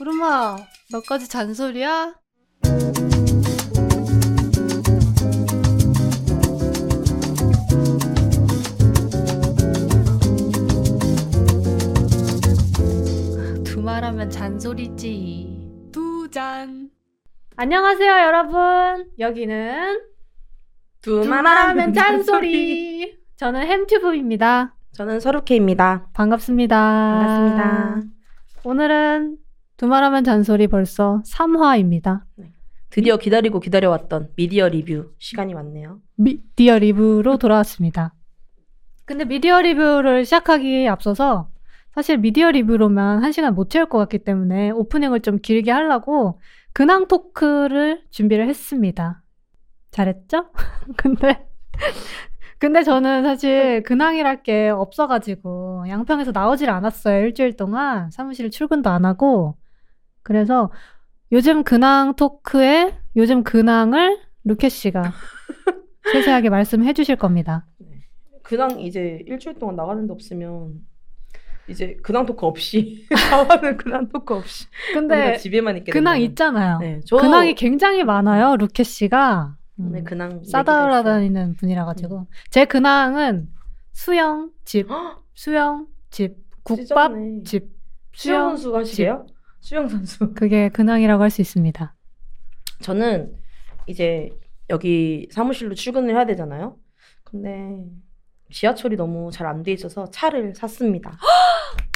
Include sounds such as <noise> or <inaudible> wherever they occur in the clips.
구름아, 너까지 잔소리야? 두 말하면 잔소리지. 두 잔. 안녕하세요, 여러분. 여기는 두 말하면 잔소리. 저는 햄튜브입니다. 저는 서루케입니다. 반갑습니다. 반갑습니다. 오늘은 두 말하면 잔소리 벌써 3화입니다. 드디어 기다리고 기다려왔던 미디어 리뷰 시간이 왔네요. 미디어 리뷰로 돌아왔습니다. 근데 미디어 리뷰를 시작하기에 앞서서 사실 미디어 리뷰로만 한 시간 못 채울 것 같기 때문에 오프닝을 좀 길게 하려고 근황 토크를 준비를 했습니다. 잘했죠? <laughs> 근데 근데 저는 사실 근황이랄 게 없어가지고 양평에서 나오질 않았어요. 일주일 동안 사무실 출근도 안 하고 그래서 요즘 근황 토크에 요즘 근황을 루케 씨가 <laughs> 세세하게 말씀해 주실 겁니다. 근황 이제 일주일 동안 나가는 데 없으면 이제 근황 토크 없이 <laughs> 나와는 근황 토크 없이 근데 집에만 있게 근황 된다면. 있잖아요. 네, 저 근황이 굉장히 많아요. 루케 씨가 음, 네, 근황 싸다라 다니는 분이라 가지고 제 근황은 수영 집, 수영 집, 국밥 집 집, 수영 수영 선수 하시게요? 수영 선수. <laughs> 그게 근황이라고 할 수 있습니다. 저는 이제 여기 사무실로 출근을 해야 되잖아요. 근데 지하철이 너무 잘 안 돼 있어서 차를 샀습니다. <gasps>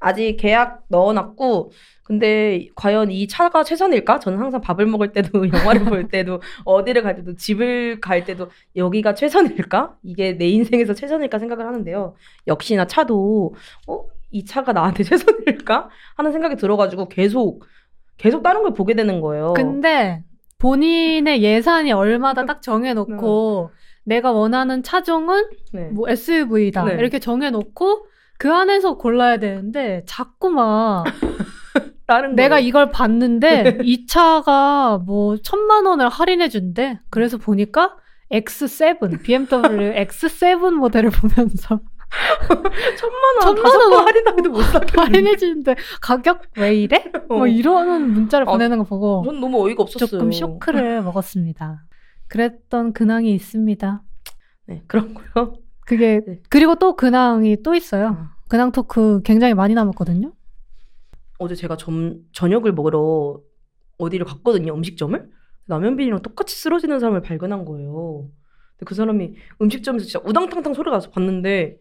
아직 계약 넣어놨고, 근데 과연 이 차가 최선일까? 저는 항상 밥을 먹을 때도, <laughs> 영화를 볼 때도, 어디를 갈 때도, 집을 갈 때도 여기가 최선일까? 이게 내 인생에서 최선일까 생각을 하는데요. 역시나 차도, 어? 이 차가 나한테 <laughs> 최선일까? 하는 생각이 들어가지고 계속, 계속 다른 걸 보게 되는 거예요. 근데 본인의 예산이 얼마다 딱 정해놓고 내가 원하는 차종은 네. 뭐 SUV다 네. 이렇게 정해놓고 그 안에서 골라야 되는데 자꾸 막 <laughs> 다른 내가 거를. 이걸 봤는데 이 차가 뭐 천만 원을 할인해 준대. 그래서 보니까 X7 BMW X7 모델을 보면서 <laughs> 천만 원, 천만 다섯 원번 할인하기도 못 사겠는데. <laughs> 할인해 주는데 가격 왜 이래? 어. 뭐 이러는 문자를 아, 보내는 거 보고 전 너무 어이가 없었어요. 조금 쇼크를 <laughs> 먹었습니다. 그랬던 근황이 있습니다. 네, 그렇고요. 그게 네. 그리고 또 근황이 또 있어요. 아, 근황 토크 굉장히 많이 남았거든요. 어제 제가 점, 저녁을 먹으러 어디를 갔거든요, 음식점을. 라면빈이랑 똑같이 쓰러지는 사람을 발견한 거예요. 근데 그 사람이 음식점에서 진짜 우당탕탕 소리가 나서 봤는데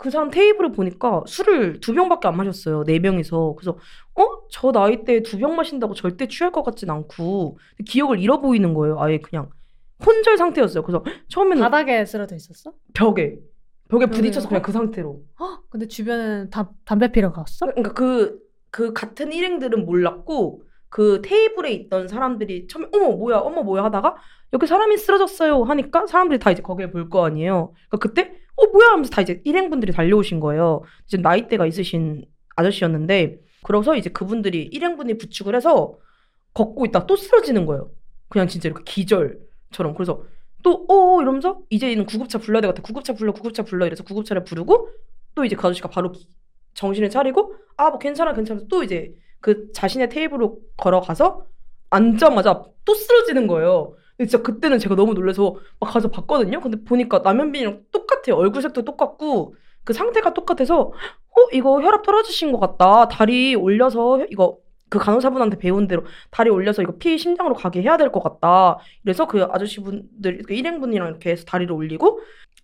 그 사람 테이블을 보니까 술을 두 병밖에 안 마셨어요. 네 병이서. 그래서 어? 저 나이 때 두 병 마신다고 절대 취할 것 같진 않고 기억을 잃어 보이는 거예요. 아예 그냥 혼절 상태였어요. 그래서 처음에는 바닥에 쓰러져 있었어? 벽에 벽에? 부딪혀서 그냥 그 상태로. 헉, 근데 주변에는 다, 담배 피러 갔어? 그러니까 그, 그 같은 일행들은 몰랐고 그 테이블에 있던 사람들이 처음에 어머 뭐야 어머 뭐야 하다가 여기 사람이 쓰러졌어요 하니까 사람들이 다 이제 거기를 볼 거 아니에요. 그러니까 그때 어 뭐야 하면서 다 이제 일행분들이 달려오신 거예요. 이제 나이대가 있으신 아저씨였는데 그래서 이제 그분들이 일행분이 부축을 해서 걷고 있다 또 쓰러지는 거예요. 그냥 진짜 이렇게 기절처럼 그래서 또 어 이러면서 이제는 구급차 불러야 되겠다 구급차 불러 구급차 불러 이래서 구급차를 부르고 또 이제 그 아저씨가 바로 기- 정신을 차리고 아 뭐 괜찮아 괜찮아 또 이제 그 자신의 테이블로 걸어가서 앉자마자 또 쓰러지는 거예요. 진짜 그때는 제가 너무 놀라서 막 가서 봤거든요. 근데 보니까 라면빈이랑 똑같아요. 얼굴색도 똑같고 그 상태가 똑같아서 어 이거 혈압 떨어지신 것 같다. 다리 올려서 이거 그 간호사분한테 배운 대로 다리 올려서 이거 피 심장으로 가게 해야 될 것 같다. 그래서 그 아저씨분들 그 일행분이랑 이렇게 해서 다리를 올리고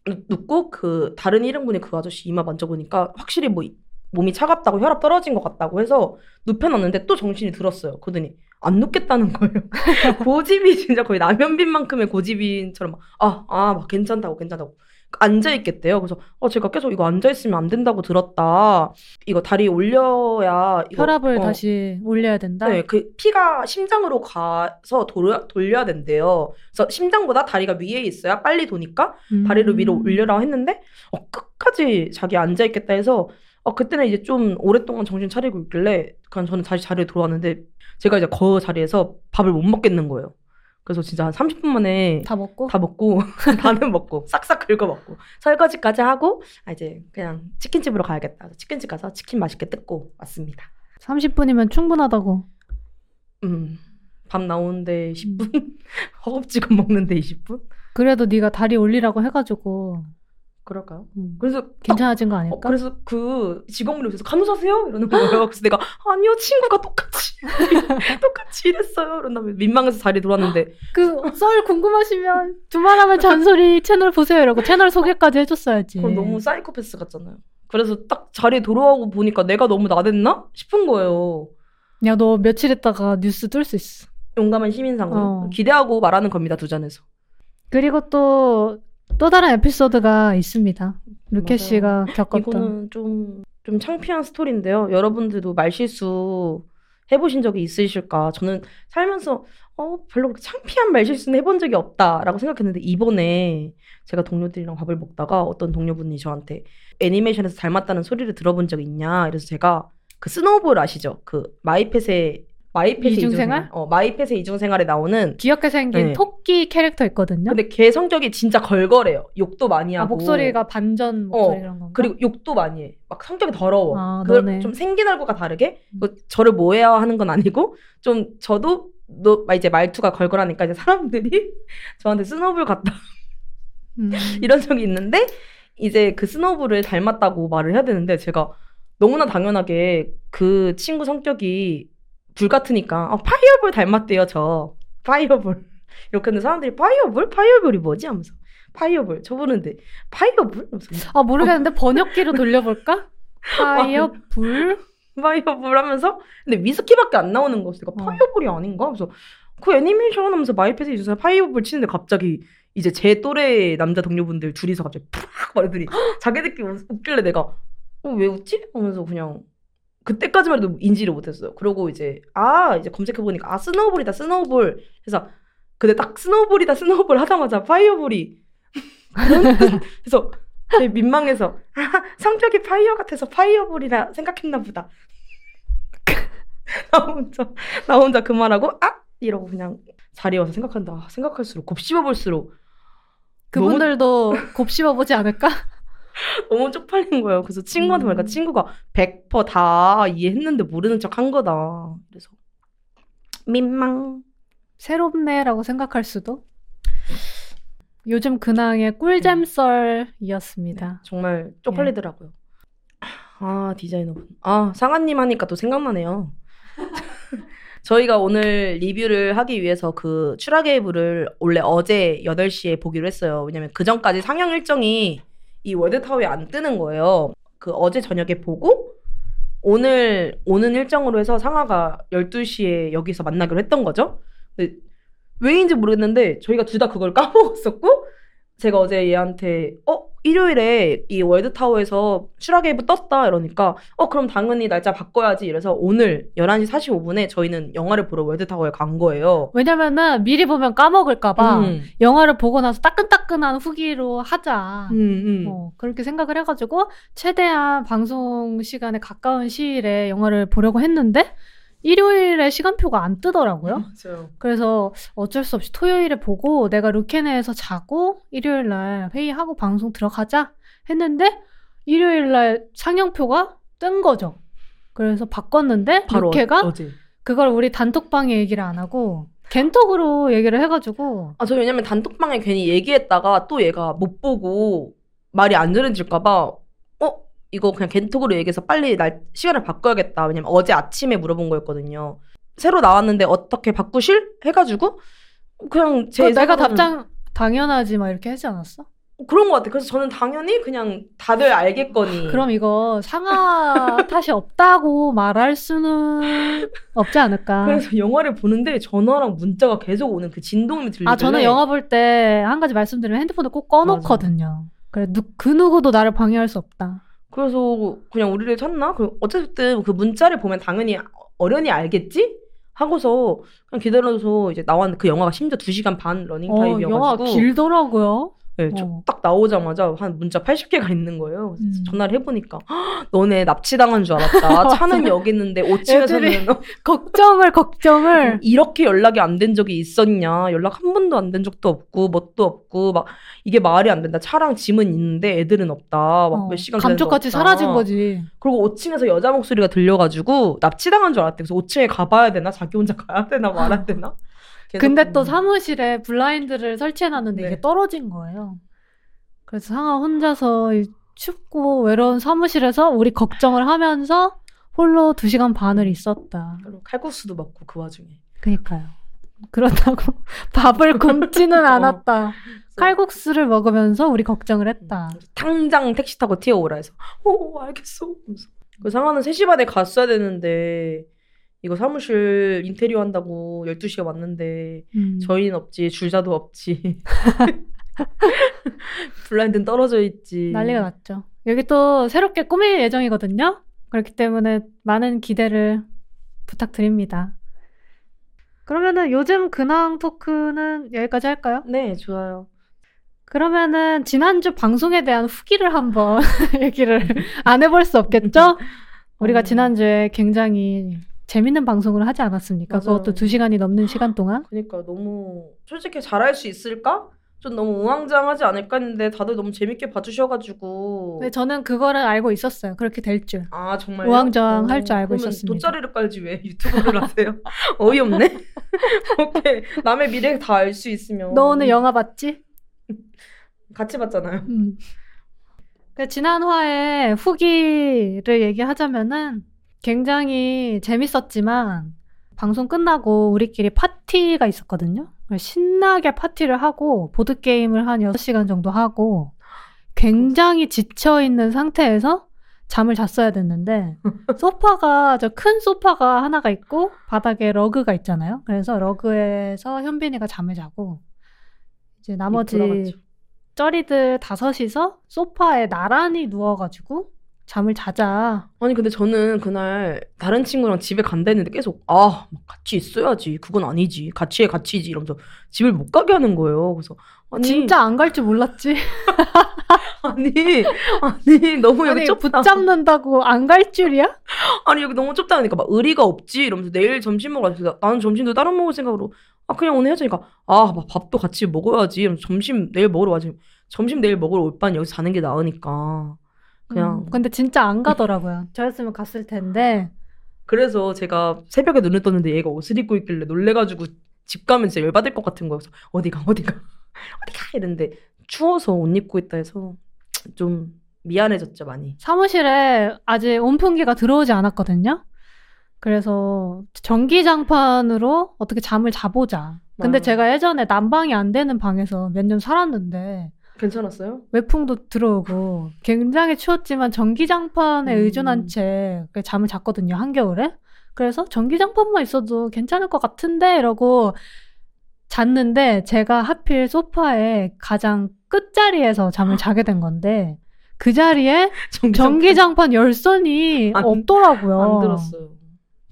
눕- 눕고 그 다른 일행분이 그 아저씨 이마 만져보니까 확실히 뭐 이- 몸이 차갑다고 혈압 떨어진 것 같다고 해서 눕혀놨는데 또 정신이 들었어요. 그러더니 안 눕겠다는 거예요. <laughs> 고집이 진짜 거의 라면빈만큼의 고집인처럼 아 아 막 괜찮다고 괜찮다고 앉아 있겠대요. 그래서 어 제가 계속 이거 앉아 있으면 안 된다고 들었다. 이거 다리 올려야 이거, 혈압을 어, 다시 올려야 된다. 네, 그 피가 심장으로 가서 돌려, 돌려야 된대요. 그래서 심장보다 다리가 위에 있어야 빨리 도니까 음. 다리를 위로 올려라 했는데 어, 끝까지 자기 앉아 있겠다 해서 어, 그때는 이제 좀 오랫동안 정신 차리고 있길래 그냥 저는 다시 자리에 들어왔는데 제가 이제 그 자리에서 밥을 못 먹겠는 거예요. 그래서 진짜 한 30분 만에 다 먹고 다 먹고 <laughs> 반은 먹고 싹싹 긁어 먹고 설거지까지 하고 아 이제 그냥 치킨집으로 가야겠다. 치킨집 가서 치킨 맛있게 뜯고 왔습니다. 30분이면 충분하다고. 음. 밥 나오는데 10분? <laughs> 허겁지겁 먹는데 20분? 그래도 네가 다리 올리라고 해가지고 그럴까요? 음, 그래서 딱 괜찮아진 거 어, 아닐까? 그래서 그 직원분이 오셔서 간호사세요? 이러는 거예요. 그래서 내가 아니요 친구가 똑같이 <laughs> 똑같이 일했어요. 이런 다음에 민망해서 자리 돌았는데 그 썰 궁금하시면 두말하면 잔소리 채널 보세요 이러고 채널 소개까지 해줬어야지. 그건 너무 사이코패스 같잖아요. 그래서 딱 자리에 돌아오고 보니까 내가 너무 나댔나 싶은 거예요. 야 너 며칠 있다가 뉴스 뜰 수 있어. 용감한 시민상으로 어. 기대하고 말하는 겁니다 두 잔에서. 그리고 또 또 다른 에피소드가 있습니다. 루케 맞아요. 씨가 겪었던. 이거는 좀, 좀 창피한 스토리인데요. 여러분들도 말실수 해보신 적이 있으실까? 저는 살면서 어, 별로 그렇게 창피한 말실수는 해본 적이 없다라고 생각했는데 이번에 제가 동료들이랑 밥을 먹다가 어떤 동료분이 저한테 애니메이션에서 닮았다는 소리를 들어본 적 있냐? 이래서 제가 그 스노우볼 아시죠? 그 마이펫의 마이펫의 이중생활? 이중생활? 어, 마이펫의 이중생활에 나오는 귀엽게 생긴 네. 토끼 캐릭터 있거든요. 근데 걔 성격이 진짜 걸걸해요. 욕도 많이 아 하고 목소리가 반전 목소리 어, 이런 건가? 그리고 욕도 많이 해. 막 성격이 더러워. 아, 그걸 너네. 좀 생긴 얼굴과 다르게 음. 뭐 저를 모해하는 건 아니고 좀 저도 너 막 이제 말투가 걸걸하니까 이제 사람들이 <laughs> 저한테 스노우볼 같다 음. <laughs> 이런 적이 있는데 이제 그 스노우볼을 닮았다고 말을 해야 되는데 제가 너무나 당연하게 그 친구 성격이 불 같으니까. 아, fireball 닮았대요 저. fireball. <laughs> 이렇게 했는데 사람들이 파이어볼? 파이어볼이 뭐지? 하면서. fireball. 저보는데. fireball? 하면서. 아 모르겠는데 번역기로 <laughs> 돌려볼까? 파이어 불 <laughs> 파이어볼 하면서? 근데 위스키밖에 안 나오는 거였어. 내가 어. fireball이 아닌가? 그래서 그 애니메이션 하면서 마이펫에 있어서 fireball 치는데 갑자기 이제 제 또래 남자 동료분들 둘이서 갑자기 팍! 말하더니 <gasps> 자기들끼리 웃- 웃길래 내가 어, 왜 웃지? 하면서 그냥 그때까지만 해도 인지를 못했어요. 그러고 이제 아 이제 검색해 보니까 아 snowball이다 snowball 해서 근데 딱 snowball이다 snowball 하자마자 fireball이 <laughs> 그래서 되게 민망해서 아, 성격이 fire 같아서 fireball이라 생각했나 보다. <laughs> 나 혼자 나 혼자 그 말하고 아 이러고 그냥 자리에 와서 생각한다. 아, 생각할수록 곱씹어 볼수록 그분들도 곱씹어 보지 않을까? <laughs> 너무 쪽팔린 거예요. 그래서 친구한테 음. 말니까 친구가 100%다 이해했는데 모르는 척 한 거다. 그래서 민망. 새롭네라고 생각할 수도. 요즘 근황의 꿀잼썰이었습니다. 정말 쪽팔리더라고요. 아 디자이너분. 아 상한님 하니까 또 생각나네요. <laughs> 저희가 오늘 리뷰를 하기 위해서 그 추락의 불을 원래 어제 8시에 보기로 했어요. 왜냐면 그 전까지 상영 일정이 이 월드타워에 안 뜨는 거예요. 그 어제 저녁에 보고 오늘 오는 일정으로 해서 상하가 12시에 여기서 만나기로 했던 거죠. 근데 왜인지 모르겠는데 저희가 둘 다 그걸 <laughs> 까먹었었고 제가 어제 얘한테 어 일요일에 이 월드타워에서 추락의 해부 떴다 이러니까 어 그럼 당연히 날짜 바꿔야지 이래서 오늘 11시 45분에 저희는 영화를 보러 월드타워에 간 거예요. 왜냐면은 미리 보면 까먹을까봐 음, 영화를 보고 나서 따끈따끈한 후기로 하자. 음, 음. 어, 그렇게 생각을 해가지고 최대한 방송 시간에 가까운 시일에 영화를 보려고 했는데 일요일에 시간표가 안 뜨더라고요. 맞아요. 그래서 어쩔 수 없이 토요일에 보고 내가 루케네에서 자고 일요일 날 회의하고 방송 들어가자 했는데 일요일 날 상영표가 뜬 거죠. 그래서 바꿨는데 바로 루케가 어. 그걸 우리 단톡방에 얘기를 안 하고 겐톡으로 얘기를 해가지고 아, 저 왜냐면 단톡방에 괜히 얘기했다가 또 얘가 못 보고 말이 안 전해질까봐, 어? 이거 그냥 겐톡으로 얘기해서 빨리 날, 시간을 바꿔야겠다. 왜냐면 어제 아침에 물어본 거였거든요. 새로 나왔는데 어떻게 바꾸실? 해가지고, 그냥 제그 내가 답장 당연하지 막 이렇게 하지 않았어? 그런 것 같아. 그래서 저는 당연히 그냥 다들 알겠거니. 그럼 이거 상하 탓이 없다고 말할 수는 없지 않을까? 그래서 영화를 보는데 전화랑 문자가 계속 오는 그 진동이 들리길래 아 저는 영화 볼 때 한 가지 말씀드리면 핸드폰을 꼭 꺼놓거든요. 그래 누, 그 누구도 나를 방해할 수 없다. 그래서 그냥 우리를 찾나? 그 어쨌든 그 문자를 보면 당연히 어련히 알겠지? 하고서 그냥 기다려서 이제 나왔는데 그 영화가 심지어 2시간 반 어, 러닝 타임이어가지고 영화 길더라고요. 네, 저- 어. 딱 나오자마자 한 문자 80개가 있는 거예요. 음. 전화를 해보니까 "헉, 너네 납치당한 줄 알았다. <laughs> 차는 여기 있는데 5층에서는 <laughs> 걱정을 걱정을 이렇게 연락이 안 된 적이 있었냐? 연락 한 번도 안 된 적도 없고 뭣도 없고 막 이게 말이 안 된다. 차랑 짐은 있는데 애들은 없다. 막 어, 몇 시간 감쪽같이. 사라진 거지. 그리고 5층에서 여자 목소리가 들려가지고 납치당한 줄 알았대. 그래서 5층에 가봐야 되나? 자기 혼자 가야 되나 말아야 되나? 근데 또 음. 사무실에 블라인드를 설치해놨는데 네. 이게 떨어진 거예요. 그래서 상아 혼자서 이 춥고 외로운 사무실에서 우리 걱정을 하면서 홀로 두 시간 반을 있었다. 칼국수도 먹고 그 와중에. 그니까요. 그렇다고 <laughs> 밥을 <laughs> 굶지는 어. 않았다. 칼국수를 먹으면서 우리 걱정을 했다. 그래서 당장 택시 타고 튀어오라 해서 어 알겠어. 그래서 그 상하는 3시 반에 갔어야 되는데 이거 사무실 인테리어 한다고 12시에 왔는데 음. 저희는 없지 줄자도 없지 <laughs> 블라인드는 떨어져 있지 난리가 났죠. 여기 또 새롭게 꾸밀 예정이거든요. 그렇기 때문에 많은 기대를 부탁드립니다. 그러면은 요즘 근황 토크는 여기까지 할까요? 네 좋아요 그러면은 지난주 방송에 대한 후기를 한번 <laughs> 얘기를 안 해볼 수 없겠죠? <laughs> 우리가 어. 지난주에 굉장히 재밌는 방송을 하지 않았습니까? 맞아요. 그것도 두 시간이 넘는 시간 동안. 그러니까 너무 솔직히 잘할 수 있을까? 좀 너무 우왕좌왕하지 않을까 했는데 다들 너무 재밌게 봐주셔가지고 네, 저는 그거를 알고 있었어요. 그렇게 될 줄. 아 정말 우왕좌왕 할 줄 알고 있었습니다. 돗자리를 깔지 왜 유튜브를 하세요? <laughs> 어이없네. <laughs> 오케이 남의 미래 다 알 수 있으면 너 오늘 영화 봤지? 같이 봤잖아요. 음. 그 지난 화에 후기를 얘기하자면은 굉장히 재밌었지만 방송 끝나고 우리끼리 파티가 있었거든요. 신나게 파티를 하고 보드게임을 한 6시간 정도 하고 굉장히 지쳐있는 상태에서 잠을 잤어야 됐는데 <laughs> 소파가 저 큰 소파가 하나가 있고 바닥에 러그가 있잖아요. 그래서 러그에서 현빈이가 잠을 자고 이제 나머지. 쩌리들 다섯이서 소파에 나란히 누워가지고 잠을 자자. 아니 근데 저는 그날 다른 친구랑 집에 간다 했는데 계속 아 같이 있어야지 그건 아니지 같이 해 같이지 이러면서 집을 못 가게 하는 거예요. 그래서 아니 진짜 안 갈 줄 몰랐지. <laughs> 아니 아니 너무 여기 아니 좁다. 붙잡는다고 안 갈 줄이야? 아니 여기 너무 좁다 하니까 막 의리가 없지 이러면서 내일 점심 먹으러 가서 나는 점심도 따로 먹을 생각으로 아 그냥 오늘 해자니까 아막 밥도 같이 먹어야지 점심 내일 먹으러 와지 점심 내일 먹으러 올 바엔 여기서 자는 게 나으니까 그냥 음, 근데 진짜 안 가더라고요. <laughs> 저였으면 갔을 텐데. 그래서 제가 새벽에 눈을 떴는데 얘가 옷을 입고 있길래 놀래가지고 집 가면 진짜 열받을 것 같은 거여서 어디가 어디가 <laughs> 어디가 이랬는데 추워서 옷 입고 있다 해서 좀 미안해졌죠 많이 사무실에 아직 온풍기가 들어오지 않았거든요. 그래서 전기장판으로 어떻게 잠을 자보자. 근데 아. 제가 예전에 난방이 안 되는 방에서 몇 년 살았는데 괜찮았어요? 외풍도 들어오고 굉장히 추웠지만 전기장판에 음. 의존한 채 잠을 잤거든요 한겨울에 그래서 전기장판만 있어도 괜찮을 것 같은데 이러고 잤는데 제가 하필 소파에 가장 끝자리에서 잠을 자게 된 건데 그 자리에 <laughs> 전기장판 열선이 안- 없더라고요. 안 들었어요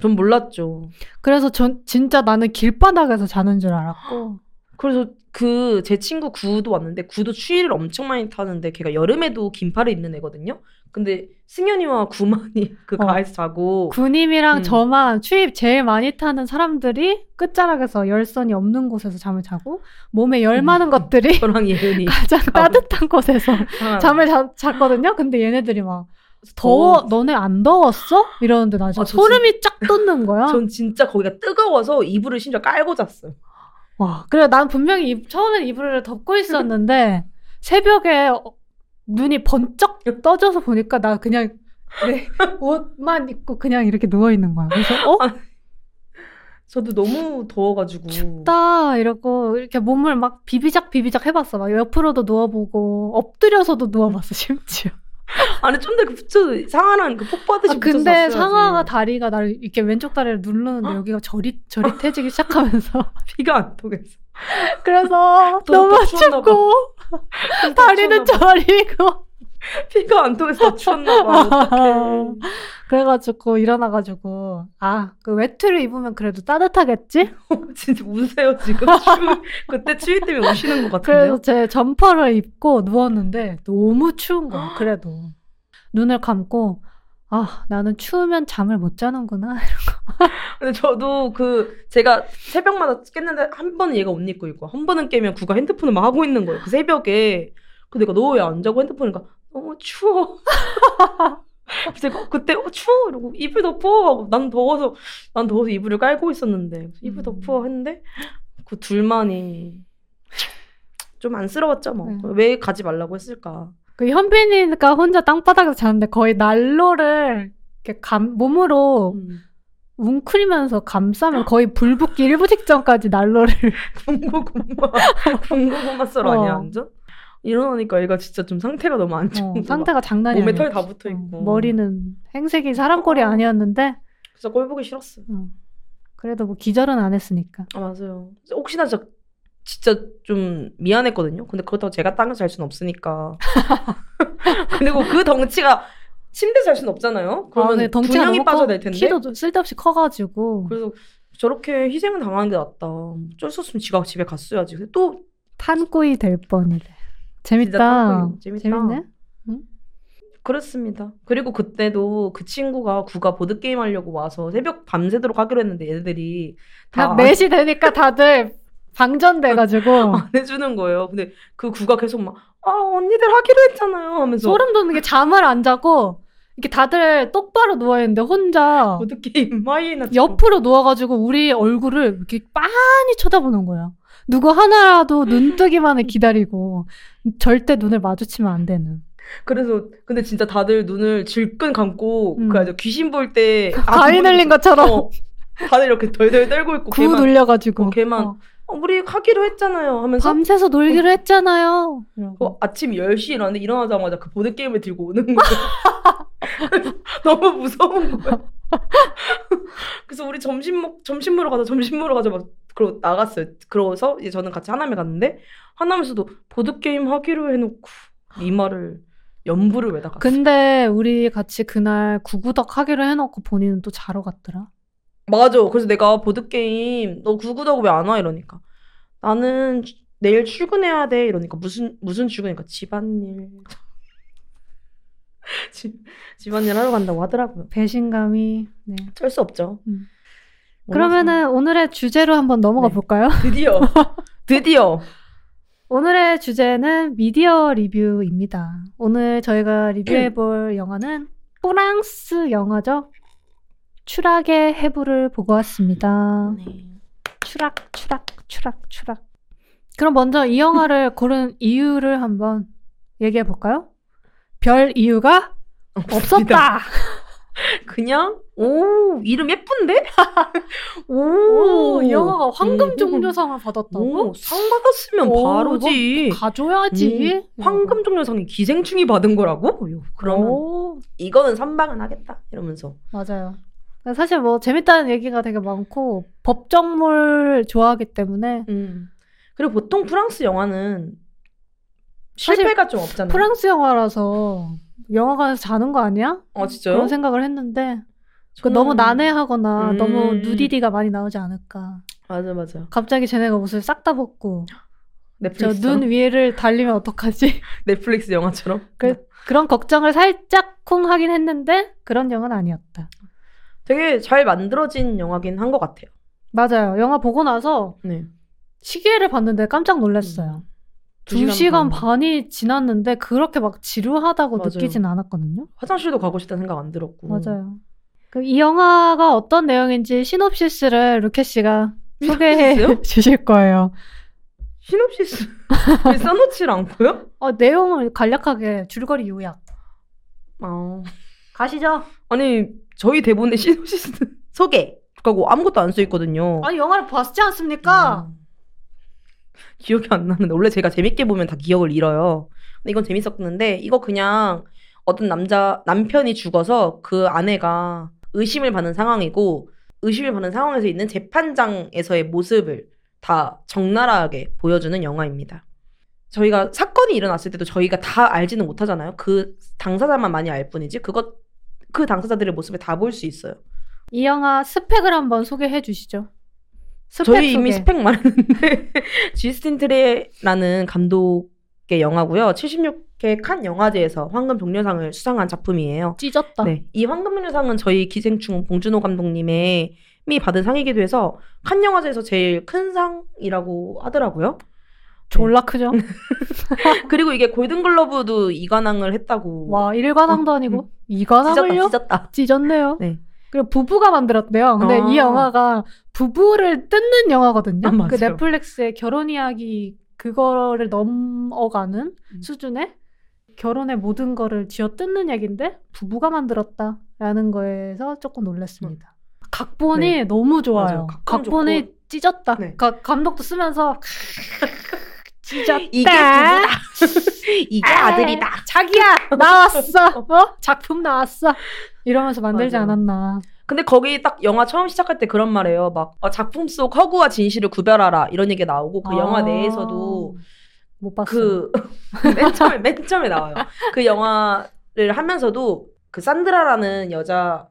전 몰랐죠 그래서 전 진짜 나는 길바닥에서 자는 줄 알았고 그래서 그 제 친구 구도 왔는데 구도 추위를 엄청 많이 타는데 걔가 여름에도 긴팔을 입는 애거든요 근데 승현이와 구만이 <laughs> 그 어. 가에서 자고 군임이랑 음. 저만 추위 제일 많이 타는 사람들이 끝자락에서 열선이 없는 곳에서 잠을 자고 몸에 열 음. 많은 것들이 <laughs> 저랑 예은이 가장 따뜻한 곳에서 아, 잠을 자, 잤거든요. 근데 얘네들이 막 더워 더워. 너네 안 더웠어? 이러는데 나 진짜 아, 저 소름이 쫙 돋는 거야. <laughs> 전 진짜 거기가 뜨거워서 이불을 심지어 깔고 잤어요. 와 그래 난 분명히 이- 처음엔 이불을 덮고 있었는데 <laughs> 새벽에 어, 눈이 번쩍 떠져서 보니까 나 그냥 내 옷만 입고 그냥 이렇게 누워 있는 거야. 그래서 어 저도 너무 더워가지고. 춥다 이러고 이렇게 몸을 막 비비작 비비작 해봤어. 막 옆으로도 누워보고 엎드려서도 누워봤어 심지어. 아니 좀 더 그 붙여 상하는 그 폭받듯이 아, 근데 상하가 다리가 나를 이렇게 왼쪽 다리를 누르는데 어? 여기가 저릿 저릿해지기 시작하면서 <laughs> 피가 안 통해서. 그래서 또- 너무. 춥고 다리는. 저리고 <laughs> 피가 안 통해서 다 추웠나 봐. 어떡해. 그래가지고 일어나가지고 아 그 외투를 입으면 그래도 따뜻하겠지? <laughs> 진짜 우세요 지금. 추위, 그때 추위 때문에 우시는 것 같은데요. 그래서 제 점퍼를 입고 누웠는데 너무 추운 거야. 그래도 <gasps> 눈을 감고 아 나는 추우면 잠을 못 자는구나. <laughs> 근데 저도 그 제가 새벽마다 깼는데 한 번은 얘가 옷 입고 있고 한 번은 깨면 구가 핸드폰을 막 하고 있는 거예요. 그 새벽에. 그 내가 너 왜 안 자고 핸드폰이니까 너무 추워. <laughs> 그래서 그때 어, 추워 이러고 이불 덮어 하고 난 더워서 난 더워서 이불을 깔고 있었는데 이불 음. 덮어 했는데 그 둘만이 좀 안쓰러웠죠 뭐. 네. 왜 가지 말라고 했을까. 그 현빈이가 혼자 땅바닥에서 자는데 거의 난로를 이렇게 감, 몸으로 음. 웅크리면서 감싸면 거의 불 붙기 일부 직전까지 난로를 <laughs> 군고구마 군고구마 썰 아니야 어. 완전? 일어나니까 얘가 진짜 좀 상태가 너무 안 좋은 어. 상태가 장난이 몸에. 털 다 붙어 있고. 어, 머리는 행색이 사람 꼴이 아니었는데 진짜 꼴 보기 싫었어. 어, 그래도 뭐 기절은 안 했으니까. 아 맞아요. 혹시나 진짜 진짜 좀 미안했거든요. 근데 그렇다고 제가 땅에서 잘 수는 없으니까. <laughs> 그리고 그 덩치가 침대 잘 수는 없잖아요. 그러면 아, 두 명이 너무 빠져야 커- 될 텐데. 키도 쓸데없이 커가지고 그래서 저렇게 희생을 당하는 게 낫다. 어쩔 수 없으면 지가 집에 갔어야지. 또 탄꼬이 될 뻔이래. 재밌다. 재밌다. 재밌네. 그렇습니다. 그리고 그때도 그 친구가 구가 보드 게임 하려고 와서 새벽 밤새도록 하기로 했는데 얘네들이 다다 4시 <laughs> 되니까 다들 방전돼가지고 안 해주는 거예요. 근데 그 구가 계속 막, 아, 언니들 하기로 했잖아요. 하면서. 소름 돋는 게 잠을 안 자고 이렇게 다들 똑바로 누워 있는데 혼자 보드 게임 마이나 옆으로 누워가지고 우리 얼굴을 이렇게 빤히 쳐다보는 거야. 누구 하나라도 눈 뜨기만을 기다리고 절대 눈을 마주치면 안 되는. 그래서, 근데 진짜 다들 눈을 질끈 감고, 음. 그, 아주 귀신 볼 때. <laughs> 가위 늘린 것처럼 어, 다들 이렇게 덜덜 떨고 있고, 구 걔만, 눌려가지고 어, 걔만. 어, 어, 우리 하기로 했잖아요. 하면서. 밤새서 놀기로 했잖아요. 이러고. 어, 아침 10시에 일어났는데 일어나자마자 그 보드게임을 들고 오는 거예요. <laughs> 너무 무서운 거야. <laughs> 그래서 우리 점심 먹, 점심 먹으러 가자, 점심 먹으러 가자, 막, 그러고 나갔어요. 그러고서 이제 저는 같이 하남에 갔는데, 하남에서도 보드 게임 하기로 해놓고, 이 말을, 연부를 왜 다 갔어? 근데 우리 같이 그날 구구덕 하기로 해놓고 본인은 또 자러 갔더라. 맞아. 그래서 내가 보드 게임, 너 구구다고 왜안 와? 이러니까. 나는 주- 내일 출근해야 돼. 이러니까. 무슨, 무슨 출근이니까. 집안일. <laughs> 집, 집안일 하러 간다고 하더라고요. 배신감이. 네. 어쩔 수 없죠. 음. 그러면은 오늘의 주제로 한번 넘어가 네. 볼까요? <laughs> 드디어. 드디어. 오늘의 주제는 미디어 리뷰입니다. 오늘 저희가 리뷰해 볼 <clears throat> 영화는 프랑스 영화죠. 추락의 해부를 보고 왔습니다. 네. 추락, 추락, 추락, 추락. 그럼 먼저 이 영화를 <laughs> 고른 이유를 한번 얘기해 볼까요? 별 이유가 없었다. <laughs> 그냥, 오, 이름 예쁜데? <laughs> 오, 오, 이 영화가 황금 음. 종려상을 받았다고? 오, 상 받았으면 오, 바로지. 가져야지. 음, 황금 종려상이 기생충이 받은 거라고? 요, 그러면 오, 이거는 선방은 하겠다. 이러면서. 맞아요. 사실 뭐 재밌다는 얘기가 되게 많고 법정물 좋아하기 때문에 음. 그리고 보통 프랑스 영화는 실패가 좀 없잖아요. 프랑스 영화라서 영화관에서 자는 거 아니야? 어, 진짜요? 그런 생각을 했는데 그러니까 저는... 너무 난해하거나 음... 너무 누디디가 많이 나오지 않을까. 맞아 맞아. 갑자기 쟤네가 옷을 싹 다 벗고 저 눈 위를 달리면 어떡하지? <laughs> 넷플릭스 영화처럼? 그, 그런 걱정을 살짝 쿵 하긴 했는데 그런 영화는 아니었다. 되게 잘 만들어진 영화긴 한 것 같아요. 맞아요. 영화 보고 나서 네. 시계를 봤는데 깜짝 놀랐어요. 음. 2시간, 2시간 반. 이 지났는데 그렇게 막 지루하다고 맞아요. 느끼진 않았거든요. 화장실도 가고 싶다는 생각 안 들었고. 맞아요. 그럼 이 영화가 어떤 내용인지 시놉시스를 루케 씨가 음, 소개해 <laughs> 주실 거예요. 시놉시스 <laughs> 써놓질 않고요? 어, 내용을 간략하게 줄거리 요약. 어... 가시죠. 아니 저희 대본에 <laughs> 시놉시스 소개. 그리고 아무것도 안 써 있거든요. 아니 영화를 봤지 않습니까? 음. 기억이 안 나는데 원래 제가 재밌게 보면 다 기억을 잃어요. 근데 이건 재밌었는데 이거 그냥 어떤 남자 남편이 죽어서 그 아내가 의심을 받는 상황이고 의심을 받는 상황에서 있는 재판장에서의 모습을 다 적나라하게 보여주는 영화입니다. 저희가 사건이 일어났을 때도 저희가 다 알지는 못하잖아요. 그 당사자만 많이 알 뿐이지 그것 그 당사자들의 모습을 다 볼 수 있어요. 이 영화 스펙을 한번 소개해 주시죠. 스펙 저희 이미 소개. 스펙 많았는데 <laughs> 지스틴 트레라는 감독의 영화고요. 76회 칸 영화제에서 황금 종려상을 수상한 작품이에요. 찢었다. 네, 이 황금 종려상은 저희 기생충 봉준호 감독님의 미 받은 상이기도 해서 칸 영화제에서 제일 큰 상이라고 하더라고요. 졸라 크죠? <laughs> 그리고 이게 골든글러브도 이관왕을 했다고. 와, 일관왕도 아니고 찢었다, 이관왕을요? 찢었다. 찢었네요. 네. 그리고 부부가 만들었대요. 근데 아. 이 영화가 부부를 뜯는 영화거든요. 아. 그 넷플릭스의 결혼 이야기 그거를 넘어가는 음. 수준의 결혼의 모든 거를 쥐어 뜯는 얘기인데 부부가 만들었다라는 거에서 조금 놀랐습니다. 각본이 너무 좋아요. 음. 각본 좋고. 찢었다. 네. 가- 감독도 쓰면서 <laughs> 찢었다. 이게 부부다. <laughs> 이게 아들이다. 자기야 나왔어. <laughs> 어? 작품 나왔어. 이러면서 만들지 맞아요. 않았나. 근데 거기 딱 영화 처음 시작할 때 그런 말이에요. 막 어, 작품 속 허구와 진실을 구별하라 이런 얘기 나오고 그 영화 아. 내에서도 못 봤어. 그 <laughs> 맨 처음에 맨 처음에 나와요. 그 영화를 하면서도 그 산드라라는 여자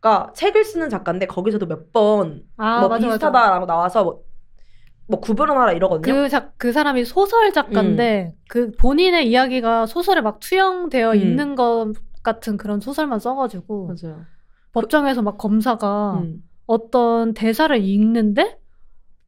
가 책을 쓰는 작가인데 거기서도 몇 번뭐 아, 맞아. 비슷하다라고 나와서 뭐, 뭐 구별을 하라 이러거든요. 그, 작, 그 사람이 소설 작가인데 그 본인의 이야기가 소설에 막 투영되어 음. 있는 것 같은 그런 소설만 써가지고 맞아요. 법정에서 막 검사가 음. 어떤 대사를 읽는데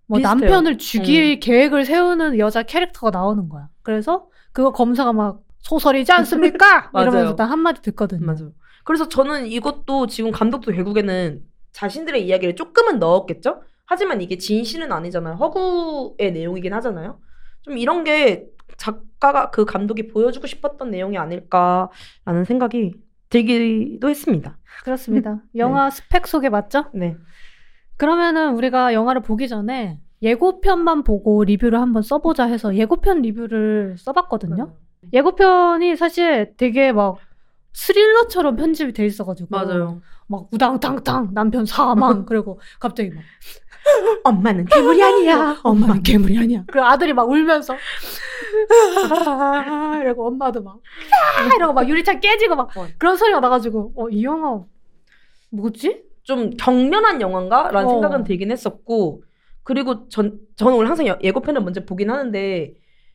뭐 비슷해요. 음. 남편을 죽일 계획을 세우는 여자 캐릭터가 나오는 거야. 그래서 그거 검사가 막 소설이지 않습니까? <laughs> 이러면서 딱 한마디 듣거든요. 맞아요. 그래서 저는 이것도 지금 감독도 결국에는 자신들의 이야기를 조금은 넣었겠죠? 하지만 이게 진실은 아니잖아요. 허구의 내용이긴 하잖아요. 좀 이런 게 작가가 그 감독이 보여주고 싶었던 내용이 아닐까라는 생각이 들기도 했습니다. 그렇습니다. <laughs> 영화 스펙 소개 맞죠? 네. 그러면은 우리가 영화를 보기 전에 예고편만 보고 리뷰를 한번 써보자 해서 예고편 리뷰를 써봤거든요. 예고편이 사실 되게 막 스릴러처럼 편집이 돼 있어가지고 맞아요. 막 우당탕탕 남편 사망 <laughs> 그리고 갑자기 막 엄마는 괴물이 아니야. 엄마는 괴물이 아니야. 그리고 아들이 막 울면서 <laughs> 이러고 엄마도 막 아! 이러고 막 유리창 깨지고 막 어. 그런 소리가 나가지고 어 이 영화 뭐지? 좀 경련한 영화인가 라는 어. 생각은 들긴 했었고 그리고 전 저는 원래 항상 여- 예고편을 먼저 보긴 하는데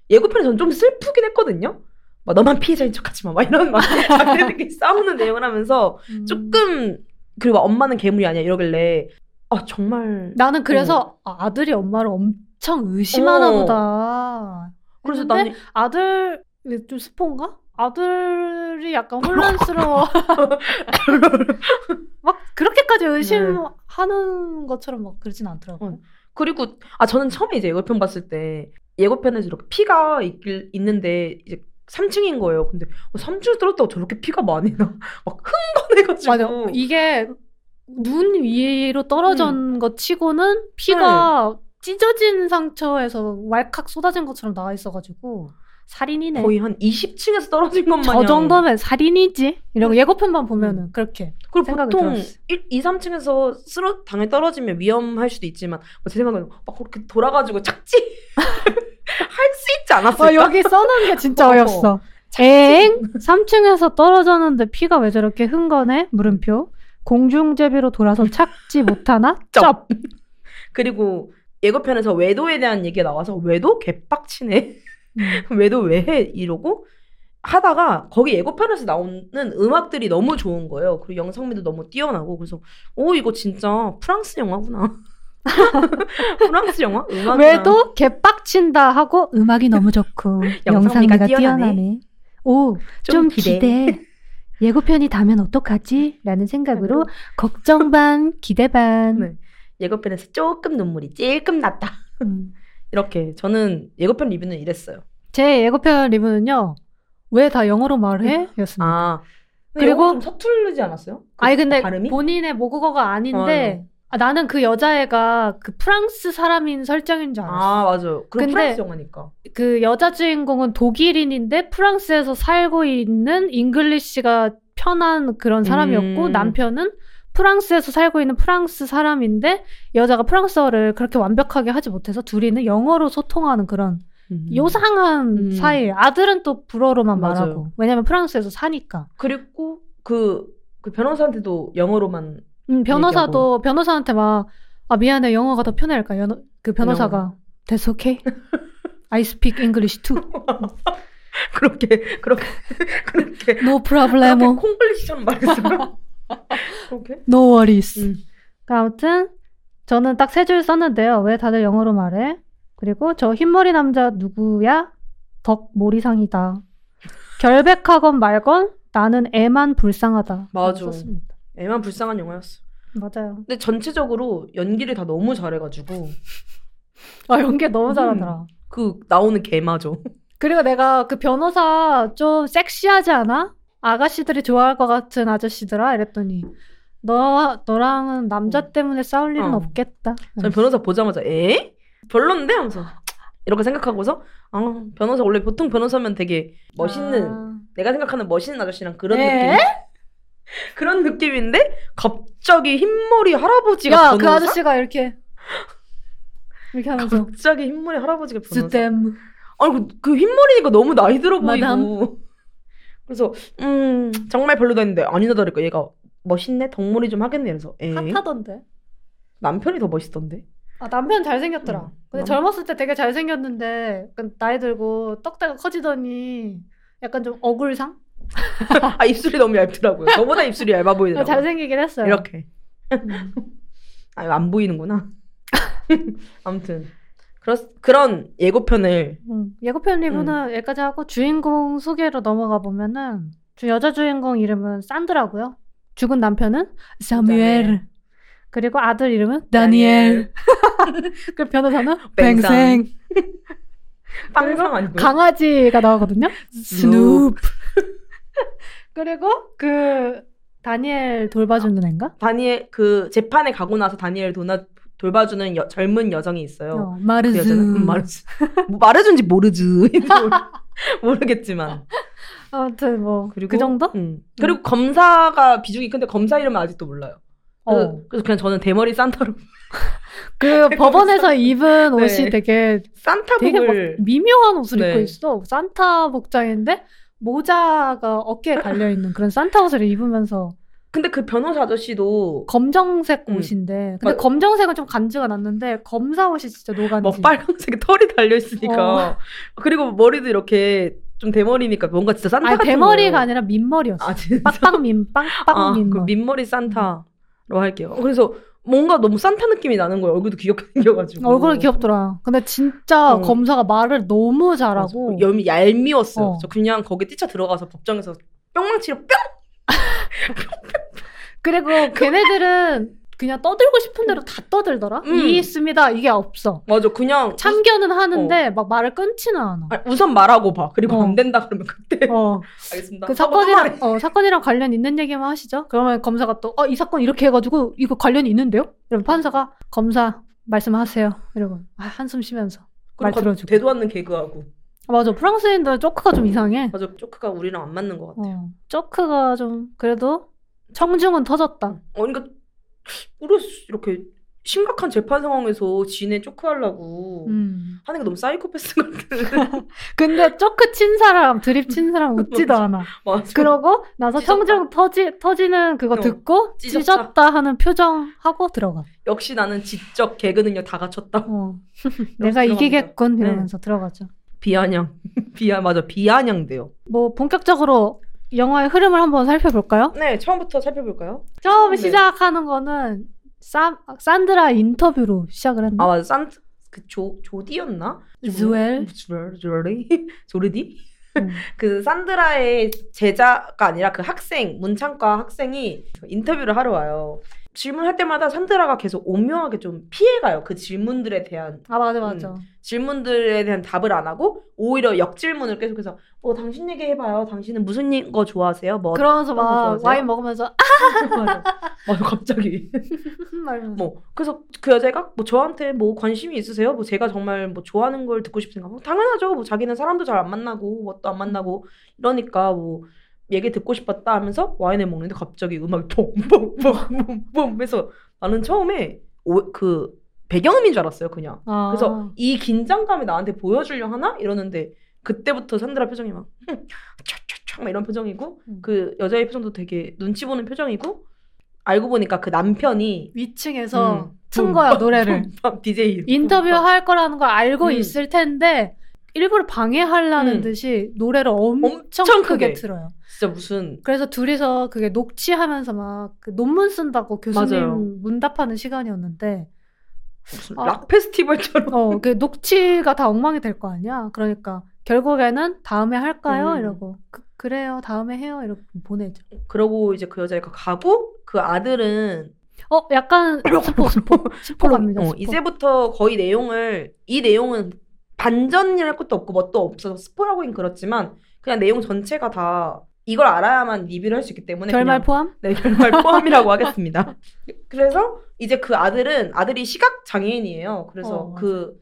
예고편이 저는 좀 슬프긴 했거든요. 막 너만 피해자인 척하지 마, 막 이런 막 <laughs> 자기들끼리 싸우는 내용을 하면서 음. 조금 그리고 막 엄마는 괴물이 아니야 이러길래 아 정말 나는 그래서 아, 아들이 엄마를 엄청 의심하나 어. 보다. 그래서 나는 아들 좀 스폰가? 아들이 약간 <laughs> 혼란스러워. <laughs> 막 그렇게까지 의심하는 것처럼 막 그러진 않더라고요. 어. 그리고 아 저는 처음에 이제 예고편 봤을 때 예고편에서 이렇게 피가 있길 있는데 이제 3층인 거예요. 근데 어, 3층에 떨었다고 저렇게 피가 많이 나. <laughs> 막 흥건해가지고. 맞아. 이게 눈 위로 떨어진 것 치고는 피가 찢어진 상처에서 왈칵 쏟아진 것처럼 나와 있어가지고 살인이네. 거의 한 20층에서 떨어진 것만 저 정도면 살인이지. 이러고 예고편만 보면은 음. 그렇게. 그리고 보통 들었어. 1, 2, 3층에서 쓰러 당에 떨어지면 위험할 수도 있지만 뭐 제 생각에는 막 그렇게 돌아가지고 착지 <laughs> 할 수 있지 않았을까? 어, 여기 써놓은 게 진짜 어. 어이없어. 엥? 3층에서 떨어졌는데 피가 왜 저렇게 흥건해? 물음표. 공중제비로 돌아서 찾지 못하나? <laughs> 쩝. 그리고 예고편에서 외도에 대한 얘기가 나와서 외도 개빡치네. 음. <laughs> 외도 왜 해? 이러고 하다가 거기 예고편에서 나오는 음악들이 너무 좋은 거예요. 그리고 영상미도 너무 뛰어나고 그래서 오 이거 진짜 프랑스 영화구나. <laughs> 프랑스 영화? 음악이랑 왜도 개빡친다 하고 음악이 너무 좋고 <laughs> 영상미가 영상미가 뛰어나네. 오, 좀, 기대. 예고편이 다면 어떡하지? 라는 생각으로 걱정 반, 기대 반. 네. 예고편에서 조금 눈물이 찔끔 났다. 음. <laughs> 이렇게 저는 예고편 리뷰는 이랬어요. 제 예고편 리뷰는요. 왜 다 영어로 말해? 였습니다. 아 그리고- 좀 서툴르지 않았어요? 그 아니 근데 발음이? 본인의 모국어가 아닌데 아, 나는 그 여자애가 그 프랑스 사람인 설정인 줄 알았어. 아 맞아요. 그럼 근데- 프랑스 영화니까. 그 여자 주인공은 독일인인데 프랑스에서 살고 있는 English가 편한 그런 사람이었고 음. 남편은 프랑스에서 살고 있는 프랑스 사람인데 여자가 프랑스어를 그렇게 완벽하게 하지 못해서 둘이는 영어로 소통하는 그런 음. 요상한 음. 사이. 아들은 또 불어로만 맞아요. 말하고 왜냐면 프랑스에서 사니까. 그리고 그, 그 변호사한테도 영어로만 음, 변호사도 변호사한테 막 아 미안해 영어가 더 편할까 연, 그 변호사가 That's okay. I speak English too. <laughs> 그렇게 그렇게 그렇게 No 그렇게 problemo. 콩글리시처럼 말했어요. <laughs> No worries. 음. 그러니까 아무튼 저는 딱 세 줄 썼는데요. 왜 다들 영어로 말해? 그리고 저 흰머리 남자 누구야? 덕모리상이다. 결백하건 말건 나는 애만 불쌍하다. 맞아. 썼습니다. 애만 불쌍한 영화였어. 맞아요. 근데 전체적으로 연기를 다 너무 잘해가지고 아 연기 너무 음. 잘하더라. 그 나오는 개마저. 그리고 내가 그 변호사 좀 섹시하지 않아? 아가씨들이 좋아할 것 같은 아저씨더라 이랬더니 너 너랑은 남자 때문에 싸울 일은 어. 없겠다. 전 변호사 보자마자 에? 별론데 하면서 이렇게 생각하고서 아 변호사 원래 보통 변호사면 되게 멋있는 아. 내가 생각하는 멋있는 아저씨랑 그런 에? 느낌 <laughs> 그런 느낌인데 갑자기 흰머리 할아버지가 야, 변호사? 그 아저씨가 이렇게 이렇게 하면서 갑자기 흰머리 할아버지가 변호사 아니 그, 그 흰머리니까 너무 나이 들어 보이고 마담. 그래서 음 정말 별로다 했는데 아니나 다를까 얘가 멋있네 덕머리 좀 하겠네 그래서 에 핫하던데. 남편이 더 멋있던데 아 남편 잘생겼더라. 음, 근데 남- 젊었을 때 되게 잘생겼는데 약간 나이 들고 떡대가 커지더니 약간 좀 어굴상? <laughs> 아 입술이 너무 얇더라고요 저보다 입술이 얇아 아, 보이더라고요 잘생기긴 했어요. 이렇게 음. <laughs> 아, 안 보이는구나. <laughs> 아무튼 그렇, 그런 예고편을 음, 예고편 리뷰는 여기까지 하고 주인공 소개로 넘어가 보면은 주 여자 주인공 이름은 산드라고요. 죽은 남편은. 사무엘. 그리고 아들 이름은 다니엘. <laughs> 그 변호사는. <laughs> 뱅생. 빵상 아니고 강아지가 나오거든요. 스눕. <laughs> 그리고 그 다니엘 돌봐주는 애인가? 다니엘 그 재판에 가고 나서 다니엘 도나 돌봐주는 여- 젊은 여성이 있어요. 어, 그 마르즈. 여자는 음, 마르즈. <laughs> 뭐 말해준지 모르지. <laughs> 모르겠지만. 아무튼 뭐 그 정도? 음. 그리고 검사가 비중이 큰데 검사 이름은 아직도 몰라요. 그래서, 어. 그래서 그냥 저는 대머리 산타로 <laughs> 그 법원에서 입은 네. 옷이 되게 되게 막 산타복을 미묘한 옷을 네. 입고 있어. 산타 복장인데 모자가 어깨에 달려 있는 그런 산타 옷을 입으면서 근데 그 변호사 아저씨도 검정색 음. 옷인데 근데 맞- 검정색은 좀 간지가 났는데 검사 옷이 진짜 노간지. 막 빨간색 털이 달려 있으니까 어. 그리고 머리도 이렇게 좀 대머리니까 뭔가 진짜 산타 아니 같은 대머리가 거예요. 아니라 민머리였어. 아 진짜 빡빡 민 빵빵 아, 그 민머리. 민머리 산타로 할게요. 그래서 뭔가 너무 산타 느낌이 나는 거예요. 얼굴도 귀엽게 <laughs> 생겨가지고 얼굴이 귀엽더라. 근데 진짜 어. 검사가 말을 너무 잘하고 염 얄미웠어요. 어. 저 그냥 거기 뛰쳐 들어가서 법정에서 뿅망치로 뿅 <laughs> 그리고 <laughs> 걔네들은 그냥 떠들고 싶은 대로 다 떠들더라. 음. 이 있습니다. 이게 없어. 맞아 그냥 참견은 하는데 막 말을 끊지는 않아. 아, 우선 말하고 봐. 그리고 어. 안 된다 그러면 그때 <laughs> 어. 알겠습니다. 그. 사건이랑 어, 사건이랑 관련 있는 얘기만 하시죠. 그러면 검사가 또 어 이 사건 이렇게 해 가지고 이거 관련이 있는데요? 이러면 판사가 검사 말씀하세요. 이러고 아, 한숨 쉬면서 말 들어주고. 대도 않는 개그하고 아, 맞아 프랑스인들 조크가 좀 이상해. 맞아 조크가 우리랑 안 맞는 것 같아. 어, 조크가 좀 그래도 청중은 터졌다. 어, 그러니까 우리 이렇게 심각한 재판 상황에서 지네 쪼크하려고 음. 하는 게 너무 사이코패스 같은. <laughs> 근데 조크 친 사람 드립 친 사람 <laughs> 웃지도 않아. 맞아. 그러고 나서 찢었다. 청중 터지 터지는 그거 어, 듣고 찢었다. 찢었다 하는 표정 하고 들어가. 역시 나는 지적 개그 능력 다 갖췄다. 어. <laughs> 내가. 이기겠군 네. 이러면서 들어가죠. 비아냥. 비아 맞아 비아냥돼요. 뭐 본격적으로 영화의 흐름을 한번 살펴볼까요? 네 처음부터 살펴볼까요? 처음 네. 시작하는 거는 산 산드라 인터뷰로 시작을 했나? 아 맞아 산트 그조 조디였나? 주엘. 주엘 조리 <laughs> 조르디? 음. <laughs> 그 산드라의 제자가 아니라 그 학생 문창과 학생이 인터뷰를 하러 와요. 질문할 때마다 산드라가 계속 오묘하게 좀 피해가요. 그 질문들에 대한 아 맞아 맞아. 질문들에 대한 답을 안 하고 오히려 역질문을 계속해서 뭐 당신 얘기 해봐요. 당신은 무슨 거 좋아하세요? 뭐 그러면서 막? 와인 먹으면서 아! <laughs> 맞아. 맞아 갑자기 <laughs> 뭐 그래서 그 여자가 뭐 저한테 뭐 관심이 있으세요? 뭐 제가 정말 뭐 좋아하는 걸 듣고 싶으니까 뭐 당연하죠. 뭐 자기는 사람도 잘 안 만나고 뭣도 안 만나고 이러니까 뭐 얘기 듣고 싶었다 하면서 와인을 먹는데 갑자기 음악이 뽕뽕뽕뽕뽕 해서 나는 처음에 오, 그 배경음인 줄 알았어요 그냥 아. 그래서 이 긴장감이 나한테 보여주려 하나 이러는데 그때부터 산드라 표정이 막 차차차 막 이런 표정이고 음. 그 여자의 표정도 되게 눈치 보는 표정이고 알고 보니까 그 남편이 위층에서 음, 튼 붐, 거야 붐, 노래를. DJ 인터뷰 할 거라는 걸 알고 음. 있을 텐데 일부러 방해하려는 음. 듯이 노래를 엄청, 엄청 크게 크게. 틀어요. 진짜 무슨 그래서 둘이서 그게 녹취하면서 막 그 논문 쓴다고 교수님 맞아요. 문답하는 시간이었는데 무슨 아. 락 페스티벌처럼 어, 그 녹취가 다 엉망이 될 거 아니야. 그러니까 결국에는 다음에 할까요? 음. 이러고 그, 래요 다음에 해요. 이렇게 보내죠. 그러고 이제 그 여자애가 가고 그 아들은 어, 약간 <clears throat> 스포 스포 스포 갑니다. 어, 스포. 이제부터 거의 내용을 이 내용은 반전이랄 것도 없고 뭣도 없어서 스포라고는 그렇지만 그냥 내용 전체가 다 이걸 알아야만 리뷰를 할 수 있기 때문에 결말 그냥 포함? 네, 결말 <laughs> 포함이라고 하겠습니다. 그래서 이제 그 아들은 아들이 시각 장애인이에요. 그래서 어. 그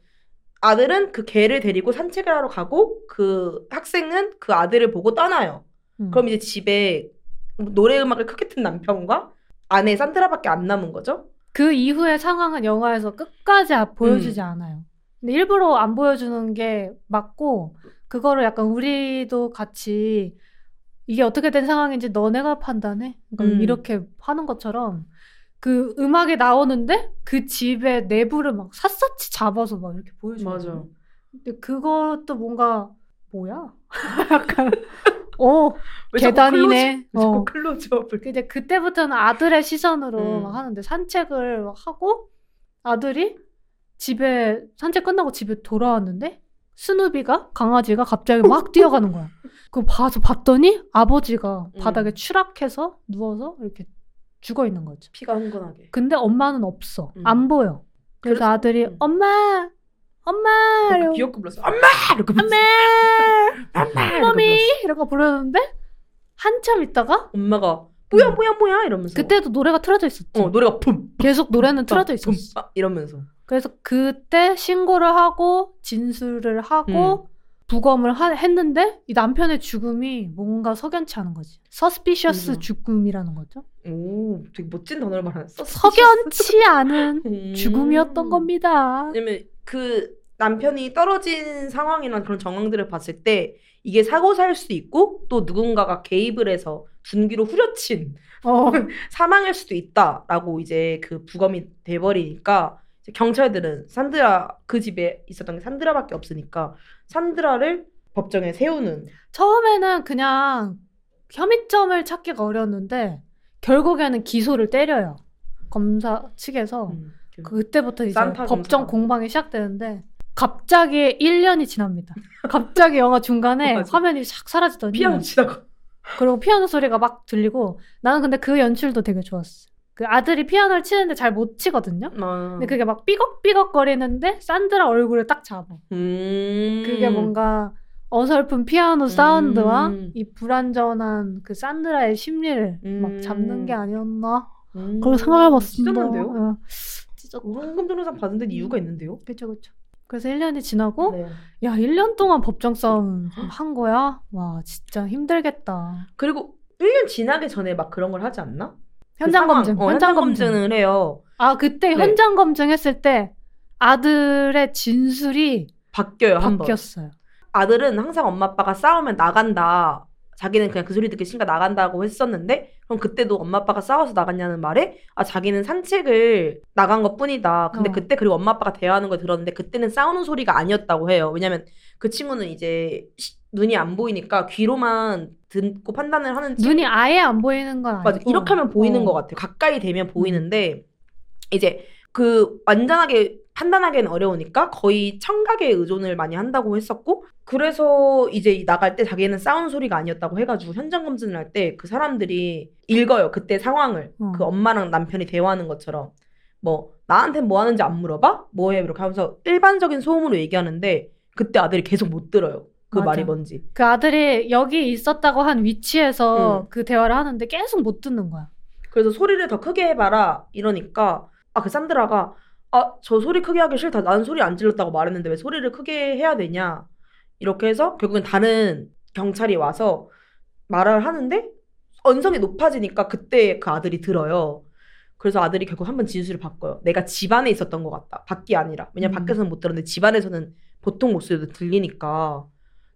아들은 그 개를 데리고 산책을 하러 가고 그 학생은 그 아들을 보고 떠나요. 음. 그럼 이제 집에 노래 음악을 크게 튼 남편과 아내 산드라밖에 안 남은 거죠. 그 이후의 상황은 영화에서 끝까지 아- 보여주지 음. 않아요. 근데 일부러 안 보여주는 게 맞고 그거를 약간 우리도 같이 이게 어떻게 된 상황인지 너네가 판단해. 그러니까 음. 이렇게 하는 것처럼 그 음악이 나오는데 그 집의 내부를 막 샅샅이 잡아서 막 이렇게 보여주거든요. 근데 그것도 뭔가 뭐야? <laughs> 약간 <laughs> 어 계단이네. 어. 클로즈업을. 그 이제 그때부터는 아들의 시선으로 음. 막 하는데 산책을 막 하고 아들이 집에 산책 끝나고 집에 돌아왔는데 스누비가 강아지가 갑자기 막 <laughs> 뛰어가는 거야. 그거 봐서 봤더니 아버지가 음. 바닥에 추락해서 누워서 이렇게 죽어 있는 거죠. 피가 흥건하게. 근데 엄마는 없어. 음. 안 보여. 그래서 그래서- 아들이 음. 엄마, 엄마, 그렇게 이러고 귀엽게 불렀어. 엄마! 이렇게 불렀어. 엄마, 엄마! 이렇게 부르는데 한참 있다가 엄마가 뭐야 음. 뭐야 뭐야 이러면서. 그때도 노래가 틀어져 있었지. 어 노래가 품. 계속 노래는 틀어져 품, 있었어. 아, 이러면서. 그래서 그때 신고를 하고 진술을 하고 부검을 하- 했는데 이 남편의 죽음이 뭔가 석연치 않은 거지. 서스피셔스 맞아. 죽음이라는 거죠. 오, 되게 멋진 단어를 말하셨어. 석연치 않은 <laughs> 음. 죽음이었던 겁니다. 왜냐면 그 남편이 떨어진 상황이나 그런 정황들을 봤을 때 이게 사고사일 수도 있고 또 누군가가 개입을 해서 준기로 후려친 어, <laughs> 사망일 수도 있다라고 이제 그 부검이 돼버리니까 이제 경찰들은 산드라 그 집에 있었던 게 산드라밖에 없으니까 산드라를 법정에 세우는 처음에는 그냥 혐의점을 찾기가 어려웠는데 결국에는 기소를 때려요. 검사 측에서 음, 그 그때부터 이제 산타 법정. 공방이 시작되는데 갑자기 1년이 지납니다. 갑자기 영화 중간에. <laughs> 화면이 싹 사라지더니 피아노 치다가 그리고 피아노 소리가 막 들리고 나는 근데 그 연출도 되게 좋았어. 그 아들이 피아노를 치는데 잘 못 치거든요. 아, 근데 그게 막 삐걱삐걱 거리는데 산드라 얼굴을 딱 잡아. 음. 그게 뭔가 어설픈 피아노 사운드와 음. 이 불안전한 그 산드라의 심리를 막 음. 잡는 게 아니었나? 음. 그런 생각해봤습니다. 찢었는데요? 어. 찢었. 전호상 받은 데는 이유가 있는데요? 그쵸 그쵸. 그래서 1년이 지나고 네. 야 1년 동안 법정 싸움 한 거야? 와 진짜 힘들겠다. 그리고 1년 지나기 전에 막 그런 걸 하지 않나? 현장 그 검증, 어, 현장 검증. 검증을 해요. 아 그때 네. 현장 검증했을 때 아들의 진술이 바뀌어요 한 번. 바뀌었어요. 아들은 항상 엄마 아빠가 싸우면 나간다. 자기는 그냥 그 소리 듣기 싫으니까 나간다고 했었는데 그럼 그때도 엄마 아빠가 싸워서 나갔냐는 말에 아 자기는 산책을 나간 것 뿐이다. 근데 어. 그때 그리고 엄마 아빠가 대화하는 걸 들었는데 그때는 싸우는 소리가 아니었다고 해요. 왜냐면 그 친구는 이제 시- 눈이 안 보이니까 귀로만 듣고 판단을 하는 눈이 아예 안 보이는 건 아니고 맞아. 이렇게 하면 보이는 어. 것 같아요. 가까이 되면 보이는데 이제 그 완전하게 판단하기는 어려우니까 거의 청각에 의존을 많이 한다고 했었고 그래서 이제 나갈 때 자기는 싸운 소리가 아니었다고 해가지고 현장 검진을 할 때 그 사람들이 읽어요. 그때 상황을 어. 그 엄마랑 남편이 대화하는 것처럼 뭐 나한테 뭐 하는지 안 물어봐? 뭐 해? 이렇게 하면서 일반적인 소음으로 얘기하는데 그때 아들이 계속 못 들어요. 그 맞아. 말이 뭔지. 그 아들이 여기 있었다고 한 위치에서 응. 그 대화를 하는데 계속 못 듣는 거야. 그래서 소리를 더 크게 해봐라 이러니까 아 그 산드라가 아 저 소리 크게 하기 싫다 난 소리 안 질렀다고 말했는데 왜 소리를 크게 해야 되냐 이렇게 해서 결국엔 다른 경찰이 와서 말을 하는데 언성이 높아지니까 그때 그 아들이 들어요. 그래서 아들이 결국 한번 진술을 바꿔요. 내가 집 안에 있었던 것 같다. 밖이 아니라. 왜냐면 음. 밖에서는 못 들었는데 집 안에서는 보통 목소리도 들리니까.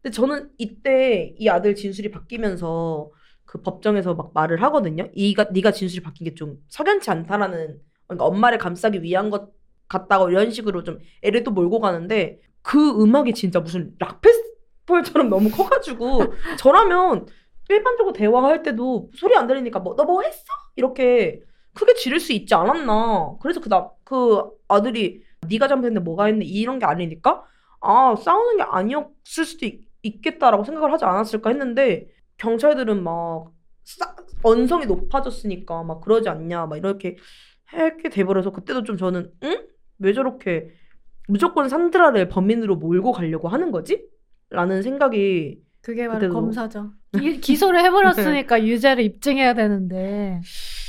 근데 저는 이때 이 아들 진술이 바뀌면서 그 법정에서 막 말을 하거든요. 이가 네가 진술이 바뀐 게 좀 석연치 않다라는 그러니까 엄마를 감싸기 위한 것 같다고 이런 식으로 좀 애를 또 몰고 가는데 그 음악이 진짜 무슨 락 페스티벌처럼 너무 커가지고 <laughs> 저라면 일반적으로 대화할 때도 소리 안 들리니까 뭐 너 뭐 했어? 이렇게 크게 지를 수 있지 않았나. 그래서 그, 나, 그 아들이 네가 잘못했는데 뭐가 했네 이런 게 아니니까 아 싸우는 게 아니었을 수도 있, 있겠다라고 생각을 하지 않았을까 했는데 경찰들은 막 싸, 언성이 높아졌으니까 막 그러지 않냐 막 이렇게 했게 돼버려서 그때도 좀 저는 응? 왜 저렇게 무조건 산드라를 범인으로 몰고 가려고 하는 거지? 라는 생각이 그게 바로 그때도- 검사죠. <laughs> 기, 기소를 해버렸으니까 유죄를 입증해야 되는데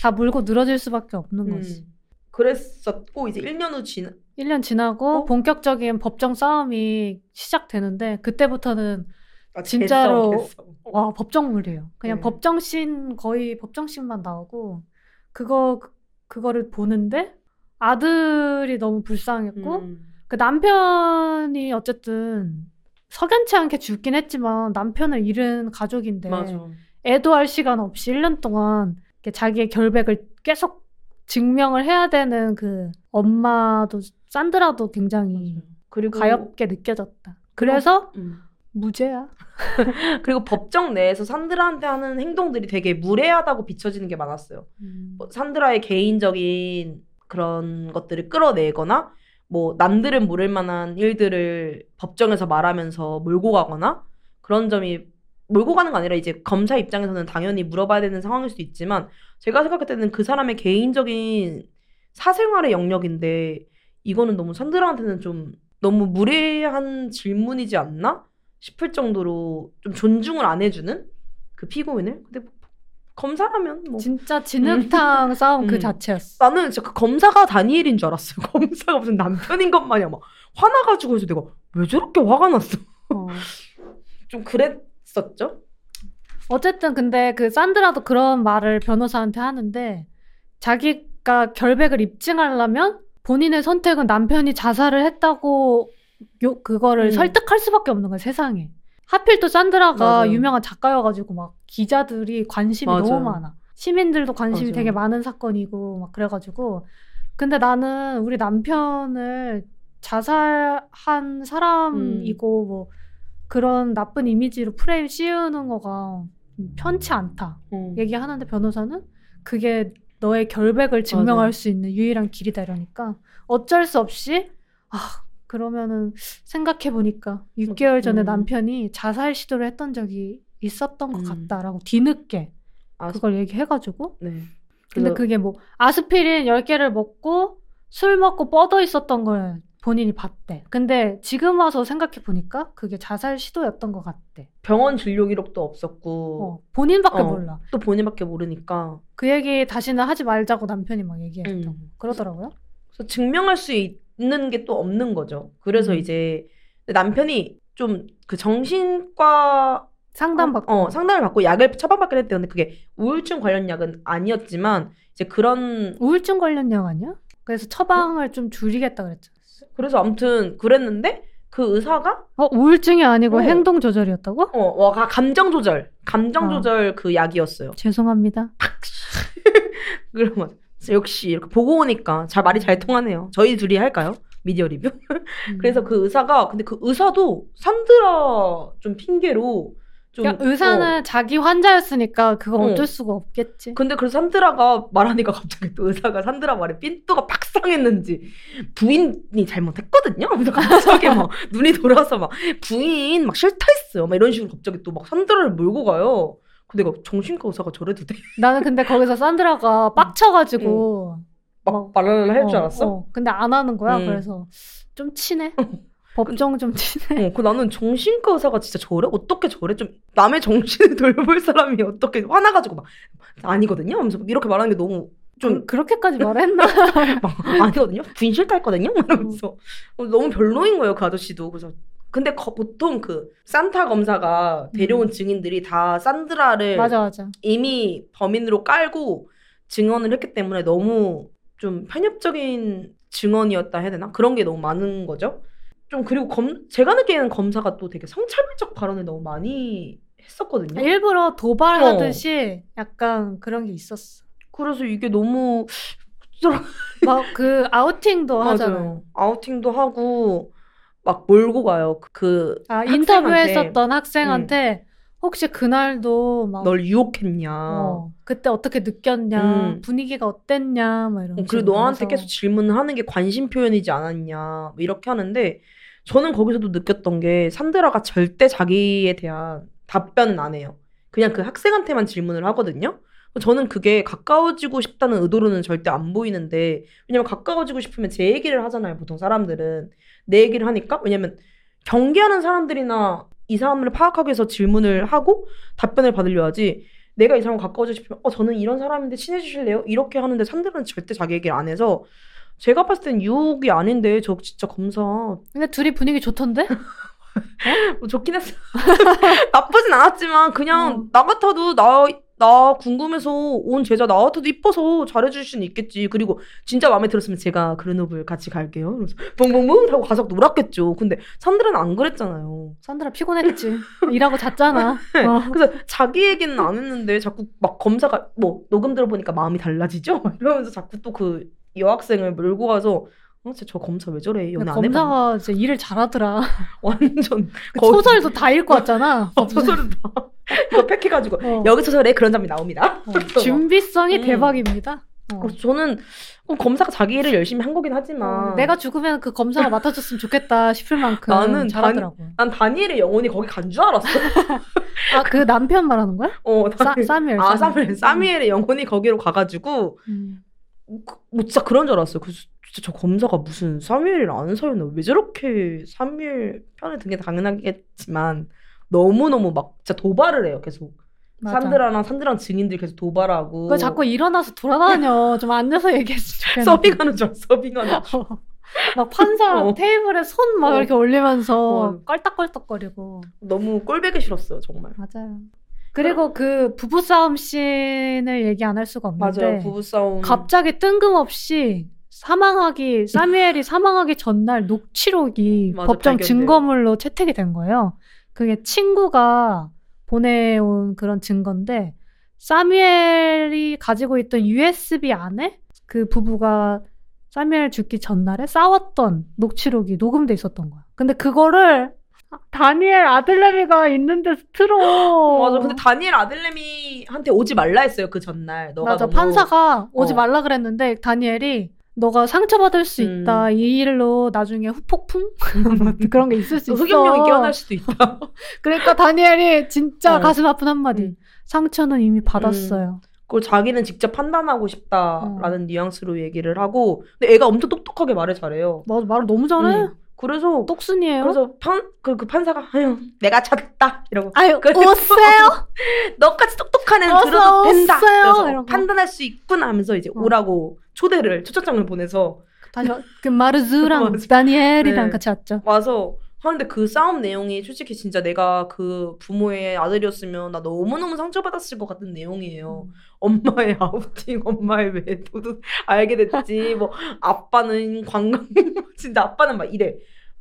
다 물고 늘어질 수밖에 없는 거지. 음, 그랬었고 이제 1년 후 지나 1년 지나고 어? 본격적인 법정 싸움이 시작되는데 그때부터는 아, 진짜로 개성, 개성. 와 법정물이에요. 그냥 네. 법정씬 거의 법정씬만 나오고 그거 그- 그거를 보는데 아들이 너무 불쌍했고 음, 그 남편이 어쨌든 석연치 않게 죽긴 했지만 남편을 잃은 가족인데 맞아. 애도할 시간 없이 1년 동안 자기의 결백을 계속 증명을 해야 되는 그 엄마도 산드라도 굉장히 그리고 가엽게 느껴졌다. 그래서 음. 무죄야. <laughs> 그리고 법정 내에서 산드라한테 하는 행동들이 되게 무례하다고 비춰지는 게 많았어요. 뭐 산드라의 개인적인 그런 것들을 끌어내거나 뭐 남들은 모를 만한 일들을 법정에서 말하면서 몰고 가거나 그런 점이 몰고 가는 거 아니라 이제 검사 입장에서는 당연히 물어봐야 되는 상황일 수도 있지만 제가 생각할 때는 그 사람의 개인적인 사생활의 영역인데 이거는 너무 산드라한테는 좀 너무 무례한 질문이지 않나 싶을 정도로 좀 존중을 안 해주는 그 피고인을? 근데 뭐 검사라면 뭐 진짜 진흙탕 <laughs> 싸움 그 음. 자체였어. 나는 진짜 그 검사가 다니엘인 줄 알았어요. <laughs> 검사가 무슨 남편인 것 마냥 막 화나가지고 해서 내가 왜 저렇게 화가 났어? 어. <laughs> 좀 그랬었죠. 어쨌든 근데 그 산드라도 그런 말을 변호사한테 하는데 자기가 결백을 입증하려면 본인의 선택은 남편이 자살을 했다고 요 그거를 음. 설득할 수밖에 없는 거야 세상에. 하필 또 산드라가 맞아요. 유명한 작가여가지고 막 기자들이 관심이 맞아요. 너무 많아. 시민들도 관심이 맞아요. 되게 많은 사건이고 막 그래가지고 근데 나는 우리 남편을 자살한 사람이고 뭐 그런 나쁜 이미지로 프레임 씌우는 거가 편치 않다. 음. 얘기하는데 변호사는 그게 너의 결백을 증명할 맞아요. 수 있는 유일한 길이다 이러니까 어쩔 수 없이 아 그러면은 생각해 보니까 6개월 전에 음. 남편이 자살 시도를 했던 적이 있었던 것 음. 같다라고 뒤늦게 아, 그걸 얘기해가지고 네. 근데 그게 뭐 아스피린 10개를 먹고 술 먹고 뻗어 있었던 걸 본인이 봤대. 근데 지금 와서 생각해 보니까 그게 자살 시도였던 것 같대. 병원 진료 기록도 없었고 어, 본인밖에 어. 몰라. 또 본인밖에 모르니까 그 얘기 다시는 하지 말자고 남편이 막 얘기했다고 음. 그러더라고요. 그래서 증명할 수 있는 게 또 없는 거죠. 그래서 음. 이제 남편이 좀 그 정신과 상담받고 어, 상담을 받고 약을 처방받긴 했대요. 근데 그게 우울증 관련 약은 아니었지만 이제 그런 우울증 관련 약 아니야? 그래서 처방을 좀 줄이겠다 그랬죠. 그래서 아무튼 그랬는데 그 의사가 어 우울증이 아니고 어. 행동 조절이었다고? 어, 와, 가- 감정 조절, 감정 아. 조절 그 약이었어요. 죄송합니다. <laughs> 그러면 역시 이렇게 보고 오니까 잘 말이 잘 통하네요. 저희 둘이 할까요? 미디어 리뷰? <laughs> 음. 그래서 그 의사가 근데 그 의사도 산드라 좀 핑계로 좀 그러니까 의사는 자기 환자였으니까 그건 어. 어쩔 수가 없겠지. 근데 그 산드라가 말하니까 갑자기 또 의사가 산드라 말에 삔또가 팍 상했는지 부인이 잘못했거든요. 그래서 갑자기 막 <laughs> 눈이 돌아서 막 부인 막 싫다 했어요. 막 이런 식으로 갑자기 또 막 산드라를 몰고 가요. 근데 정신과 의사가 저래도 돼? <laughs> 나는 근데 거기서 산드라가 빡쳐가지고 막 말을 할줄 어, 알았어? 어. 근데 안 하는 거야. 음. 그래서 좀 친해. <laughs> 법정 좀 친해. 어, 그 나는 정신과 의사가 진짜 저래? 어떻게 저래? 좀 남의 정신을 <laughs> 돌볼 사람이 어떻게 화나가지고 막 아니거든요. 하면서 이렇게 말하는 게 너무 좀 그, 그렇게까지 말했나? <laughs> 막 아니거든요. 부인 싫다 했거든요. 이러면서 어, 너무 별로인 거예요. 그 아저씨도. 그래서 근데 거- 보통 그 산타 검사가 데려온 증인들이 다 산드라를 음. 맞아 맞아. 이미 범인으로 깔고 증언을 했기 때문에 너무 좀 편협적인 증언이었다 해야 되나? 그런 게 너무 많은 거죠. 좀 그리고 검 제가 느끼는 검사가 또 되게 성차별적 발언을 너무 많이 했었거든요. 일부러 도발하듯이 약간 그런 게 있었어. 그래서 이게 너무 <laughs> 막 그 아우팅도 하잖아요. 아우팅도 하고 막 몰고 가요. 그 아, 학생한테. 인터뷰했었던 학생한테 혹시 그날도 막 널 유혹했냐. 어, 그때 어떻게 느꼈냐, 음. 분위기가 어땠냐, 막 이런. 어, 그리고 너한테. 계속 질문을 하는 게 관심 표현이지 않았냐 뭐 이렇게 하는데 저는 거기서도 느꼈던 게 산드라가 절대 자기에 대한 답변은 안 해요. 그냥 그 학생한테만 질문을 하거든요. 저는 그게 가까워지고 싶다는 의도로는 절대 안 보이는데 왜냐면 가까워지고 싶으면 제 얘기를 하잖아요. 보통 사람들은 내 얘기를 하니까 왜냐면 경계하는 사람들이나 이 사람을 파악하기 위해서 질문을 하고 답변을 받으려 하지 내가 이 사람 가까워지고 싶으면 어 저는 이런 사람인데 친해지실래요? 이렇게 하는데 산들은 절대 자기 얘기를 안 해서 제가 봤을 땐 유혹이 아닌데 저 진짜 검사 뭐 근데 둘이 분위기 좋던데? <laughs> 좋긴 했어 <laughs> 나쁘진 않았지만 그냥 어. 나 같아도 나, 나 궁금해서 온 제자 나 같아도 이뻐서 잘해줄 수는 있겠지 그리고 진짜 마음에 들었으면 제가 그르노블 같이 갈게요 그래서 붕붕붕 하고 가서 놀았겠죠 근데 산들은 안 그랬잖아요 산드라 피곤했지. 일하고 잤잖아. <laughs> 어. 그래서 자기 얘기는 안 했는데 자꾸 막 검사가 뭐 녹음 들어보니까 마음이 달라지죠? 이러면서 자꾸 또그 여학생을 몰고 가서 어, 진짜 저 검사 왜 저래? 연애 안 해봐. 검사가 이제 일을 잘하더라. <laughs> 완전 그 거의- 소설도 다 읽고 왔잖아. <laughs> 어, 소설을 다 <laughs> 이거 팩해가지고 어. 여기 소설에 그런 점이 나옵니다. 어, 준비성이 음. 대박입니다. 어. 그래서 저는 어, 검사가 자기 일을 열심히 한 거긴 하지만 어, 내가 죽으면 그 검사가 맡아줬으면 좋겠다 싶을 만큼 나는 잘하더라고. 난 다니엘의 영혼이 거기 간 줄 알았어. 아 그 남편 말하는 거야? 어, 사, 다니엘- 사뮤엘. 아 사무엘 사미엘의 영혼이 거기로 가가지고 음. 그- 뭐 진짜 그런 줄 알았어요. 그래서 진짜 저 검사가 무슨 사무엘을 아는 사이였나? 왜 저렇게 사무엘 편에 든 게 당연하겠지만 너무 너무 막 진짜 도발을 해요. 계속 맞아. 산드라랑 산드랑 증인들 계속 도발하고. 그거 자꾸 일어나서 돌아다녀. <laughs> 좀 앉아서 얘기했으면. 서빙하는 줄. 서빙하는 줄. <laughs> 막 판사 <laughs> 어. 테이블에 손막 어. 이렇게 올리면서 어. 껄떡껄떡거리고. 너무 꼴배기 싫었어요 정말. 맞아요. 그리고 그 부부싸움 씬을 얘기 안 할 수가 없는데 맞아요. 부부싸움. 갑자기 뜬금없이 사망하기 사무엘이 사망하기 전날 녹취록이 맞아, 법정 발견돼요. 증거물로 채택이 된 거예요. 그게 친구가 보내온 그런 증거인데 사무엘이 가지고 있던 USB 안에 그 부부가 사무엘 죽기 전날에 싸웠던 녹취록이 녹음돼 있었던 거야. 근데 그거를 다니엘 아들내미가 있는 데서 틀어. 맞아. 근데 다니엘 아들내미한테 오지 말라 했어요 그 전날. 너가 맞아. 너무- 판사가 오지 어. 말라 그랬는데 다니엘이 너가 상처받을 수 음. 있다. 이 일로 나중에 후폭풍 <laughs> 그런 게 있을 수 있어. 흑염룡이 깨어날 수도 있다. <laughs> 그러니까 다니엘이 진짜 어. 가슴 아픈 한마디. 음. 상처는 이미 받았어요. 그걸 자기는 직접 판단하고 어. 싶다라는 뉘앙스로 얘기를 하고 근데 애가 엄청 똑똑하게 말을 잘해요. 맞아. 말을 너무 잘해. 음. 그래서 똑순이에요. 그래서 판, 그, 그 판사가 아유 내가 찾았다 이러고 아유, 오세요. <laughs> 너같이 똑똑한 애는 들어도 된다. 그래서. 판단할 수 있구나 하면서 이제 어. 오라고 초대를 초청장을 보내서 다시 그 마르즈랑 <laughs> 맞아. 다니엘이랑 네. 같이 왔죠. 와서 하는데 그 싸움 내용이 솔직히 진짜 내가 그 부모의 아들이었으면 나 너무너무 상처받았을 것 같은 내용이에요. 엄마의 아우팅, 엄마의 외도도 알게 됐지. 뭐 아빠는 관광 <laughs> 진짜 아빠는 막 이래.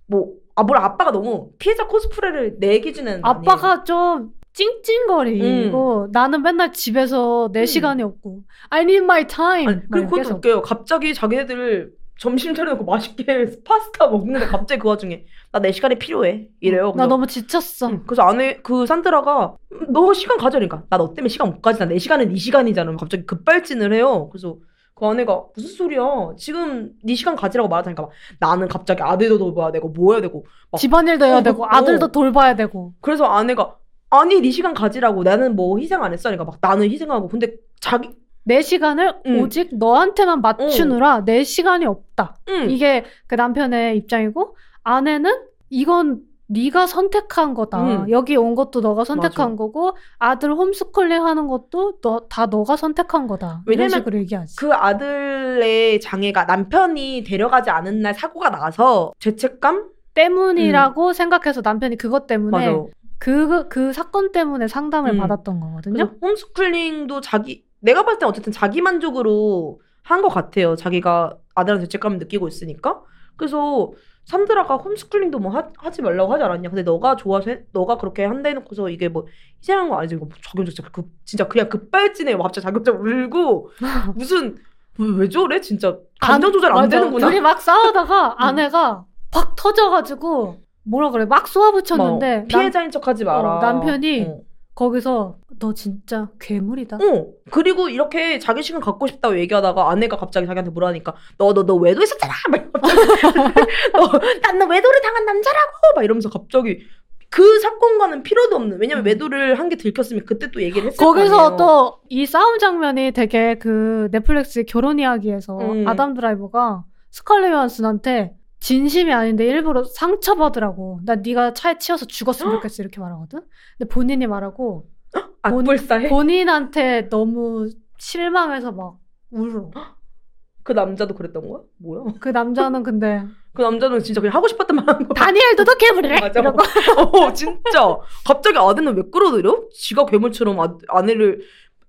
뭐 아 뭘 아빠가 너무 피해자 코스프레를 내 기준에는 아빠가 좀 찡찡거리고 나는 맨날 집에서 내 음. 시간이 없고 I need my time. 아니, 막 그, 그것도. 웃겨요. 갑자기 자기네들 점심 차려놓고 맛있게 <laughs> 파스타 먹는데 갑자기 그 와중에 나 내 시간이 필요해 이래요. 나 그래서 너무 지쳤어. 응, 그래서 안에 그 산드라가 음, 너 시간 가져니까 나 너 때문에 시간 못 가지 나 내 시간은 네 시간이잖아. 갑자기 급발진을 해요. 그래서 그 아내가 무슨 소리야? 지금 네 시간 가지라고 말하자니까 막 나는 갑자기 아들도 돌봐야 되고 뭐 해야 되고 막 집안일도 해야 어, 되고 어. 아들도 돌봐야 되고. 그래서 아내가 아니 네 시간 가지라고 나는 뭐 희생 안 했어 그러니까 막 나는 희생하고 근데 자기 내 시간을 응. 오직 너한테만 맞추느라 내 시간이 없다. 응 이게 그 남편의 입장이고 아내는 이건 네가 선택한 거다. 응. 여기 온 것도 너가 선택한 맞아. 거고 아들 홈스쿨링 하는 것도 너, 다 너가 선택한 거다. 왜냐면. 그 아들의 장애가 남편이 데려가지 않은 날 사고가 나서 죄책감 때문이라고 생각해서 남편이 그것 때문에 맞아. 그, 그 사건 때문에 상담을 음. 받았던 거거든요. 홈스쿨링도 자기 내가 봤을 땐 어쨌든 자기 만족으로 한 것 같아요. 자기가 아들한테 죄책감을 느끼고 있으니까. 그래서 산드라가 홈스쿨링도 뭐 하, 지 말라고 하지 않았냐. 근데 너가 좋아서 해, 너가 그렇게 한다 해놓고서 이게 뭐 희생한 거 아니지. 이거 뭐 자격증 진짜 그 진짜 그냥 급발진해. 갑자기 자격증 울고 <laughs> 무슨 왜, 왜 저래 진짜 감정 조절 안 맞아. 되는구나. 둘이 막 싸우다가 <laughs> 아내가 팍 터져가지고 뭐라 그래 막 쏘아붙였는데 뭐, 피해자인 척하지 마라. 어, 남편이 어. 거기서 너 진짜 괴물이다. 어. 그리고 이렇게 자기 시간 갖고 싶다고 얘기하다가 아내가 갑자기 자기한테 뭐라니까 너 너 너 외도 했었잖아. <laughs> 막 너난너 <laughs> 외도를 당한 남자라고 막 이러면서 갑자기 그 사건과는 필요도 없는 왜냐면 음. 외도를 한 게 들켰으면 그때 또 얘기를 했을 거기서. 또 이 싸움 장면이 되게 그 넷플릭스 결혼 이야기에서 음. 아담 드라이버가 스칼렛 요한슨한테 진심이 아닌데 일부러 상처받으라고 나 네가 차에 치여서 죽었으면 좋겠어 이렇게 말하거든 근데 본인이 말하고 악불사해 본인한테 너무 실망해서 막 울어 그 남자도 그랬던 거야? 뭐야? 그 남자는 근데 <laughs> 그 남자는 진짜 그냥 하고 싶었던 말 하는 거 다니엘도 너 괴물이래 맞아. <laughs> 어, 진짜. 갑자기 아내는 왜 끌어들여? 지가 괴물처럼 아, 아내를.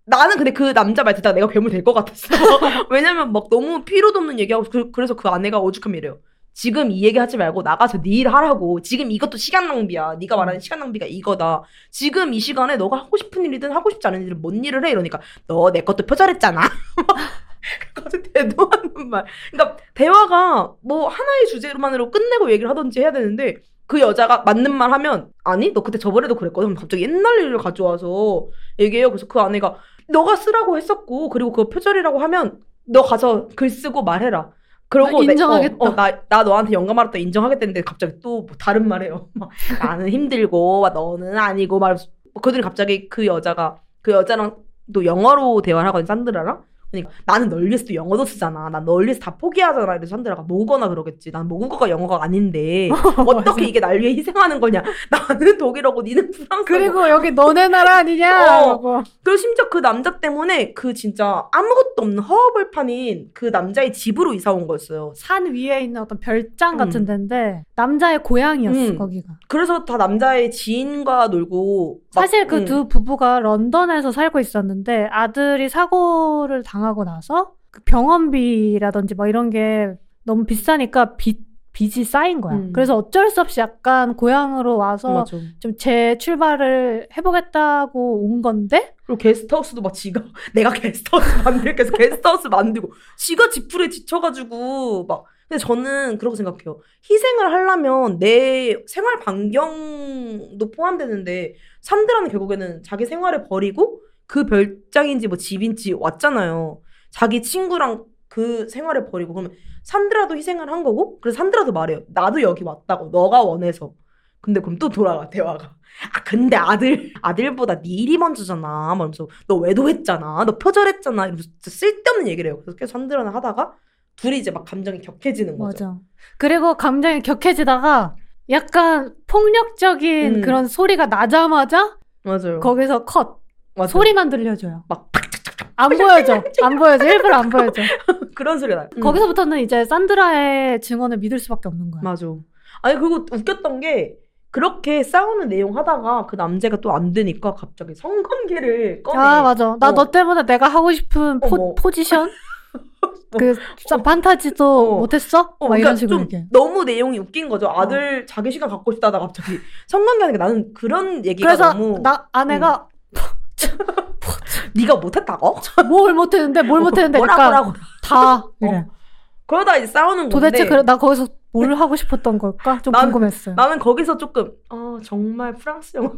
나는 근데 그 남자 말 듣다가 내가 괴물 될 것 같았어. <laughs> 왜냐면 막 너무 필요도 없는 얘기하고 그, 래서그 아내가 오죽하면 이래요. 지금 이 얘기 하지 말고 나가서 네 일 하라고. 지금 이것도 시간 낭비야. 네가 말하는 시간 낭비가 이거다. 지금 이 시간에 너가 하고 싶은 일이든 하고 싶지 않은 일은 뭔 일을 해? 이러니까 너 내 것도 표절했잖아. <laughs> 그까지 대도하는 말. 그러니까 대화가 뭐 하나의 주제로만으로 끝내고 얘기를 하든지 해야 되는데 그 여자가 맞는 말 하면 아니 너 그때 저번에도 그랬거든 갑자기 옛날 일을 가져와서 얘기해요 그래서 그 아내가 너가 쓰라고 했었고 그리고 그거 표절이라고 하면 너 가서 글 쓰고 말해라 그러고 나 인정하겠다. 내, 어, 어, 나, 나 너한테 영감 알았다 인정하겠다는데 갑자기 또 뭐 다른 말해요. <laughs> 막 나는 힘들고 막 너는 아니고 막 그들이 갑자기 그 여자가 그 여자랑 또 영어로 대화를 하거든 산드라랑 그러니까 나는 널 위해서도 영어도 쓰잖아. 난널 위해서 다 포기하잖아. 이래서 산드라가 모거나 그러겠지. 난 모국어가 영어가 아닌데 <laughs> 어떻게 이게 날 위해 희생하는 거냐. <laughs> 나는 독일어고 니는 프랑스어. 그리고 여기 너네 나라 아니냐 어. 그리고 심지어 그 남자 때문에 그 진짜 아무것도 없는 허허벌판인 그 남자의 집으로 이사 온 거였어요. 산 위에 있는 어떤 별장 같은 음. 데인데 남자의 고향이었어 음. 거기가. 그래서 다 남자의 지인과 놀고 막- 사실 그 음. 두 부부가 런던에서 살고 있었는데 아들이 사고를 당 하고 나서 그 병원비라든지 뭐 이런 게 너무 비싸니까 빚 빚이 쌓인 거야. 음. 그래서 어쩔 수 없이 약간 고향으로 와서 맞아. 좀 재출발을 해보겠다고 온 건데 그리고 게스트하우스도 막 지가 <laughs> 내가 게스트하우스 만들게 해서 게스트하우스 만들고 지가 지풀에 지쳐가지고 막 근데 저는 그렇게 생각해요. 희생을 하려면 내 생활 반경도 포함되는데 산드라는 결국에는 자기 생활을 버리고 그 별장인지 뭐 집인지 왔잖아요. 자기 친구랑 그 생활을 버리고 그러면 산드라도 희생을 한 거고 그래서 산드라도 말해요. 나도 여기 왔다고 너가 원해서. 근데 그럼 또 돌아가 대화가. 아 근데 아들 아들보다 네 일이 먼저잖아. 말면서 너 외도했잖아. 너 표절했잖아. 이러면서 쓸데없는 얘기를 해요. 그래서 계속 산드라는 하다가 둘이 이제 막 감정이 격해지는 거죠. 맞아. 그리고 감정이 격해지다가 약간 폭력적인 음. 그런 소리가 나자마자 맞아요. 거기서 컷 맞아요. 소리만 들려줘요. 막 안 보여줘. 안 보여줘. 일부러 안 보여줘. <laughs> 그런 소리 나요. 음. 거기서부터는 이제 산드라의 증언을 믿을 수밖에 없는 거야. 맞아. 아니 그리고 웃겼던 게 그렇게 싸우는 내용 하다가 그 남자가 또 안 되니까 갑자기 성관계를 꺼내. 아 맞아. 나너 어. 때문에 내가 하고 싶은 포, 어머. 포지션 뭐, <laughs> 그 사- 판타지도 어. 못했어? 어, 막 이런 그러니까 식으로 좀. 너무 내용이 웃긴 거죠. 아들 자기 시간 갖고 싶다가 갑자기 성관계 하니까 나는 그런 얘기가 그래서 너무 나 아내가 네가 못했다고? <laughs> 뭘 못했는데 뭘 못했는데 뭐라고 그러니까. 다 이래. 그러다 이제 싸우는 건데 도대체 그래 나 거기서 뭘 하고 싶었던 걸까? 좀 난- 궁금했어요. 나는 거기서 조금 어 정말 프랑스 영화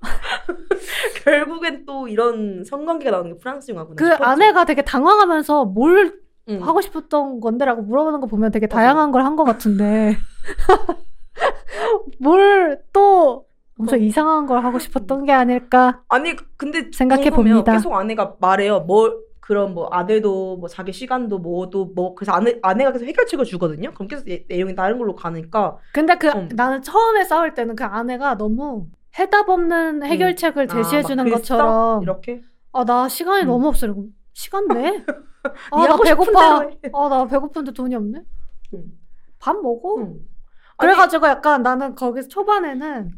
<laughs> 결국엔 또 이런 성관계가 나오는 게 프랑스 영화구나 그 싶었죠. 아내가 되게 당황하면서 뭘 응. 하고 싶었던 건데라고 물어보는 거 보면 되게. 다양한 걸 한 것 같은데 <laughs> 뭘 또 엄청 어. 이상한 걸 하고 싶었던 게 아닐까? 아니 근데 생각해. 봅니다. 계속 아내가 말해요. 뭐 그런 뭐 아들도 뭐 자기 시간도 뭐도 뭐 그래서 아내 아내가 계속 해결책을 주거든요. 그럼 계속 예- 내용이 다른 걸로 가니까 근데 그 음. 나는 처음에 싸울 때는 그 아내가 너무 해답 없는 해결책을 제시해 주는 아? 것처럼 이렇게 아나 시간이 음. 너무 없어 이러고 시간 내? 네아나 하고 싶은 배고파 대로 해. 아나 배고픈데 돈이 없네 응. 밥 먹어 응. 그래가지고 약간 나는 거기서 초반에는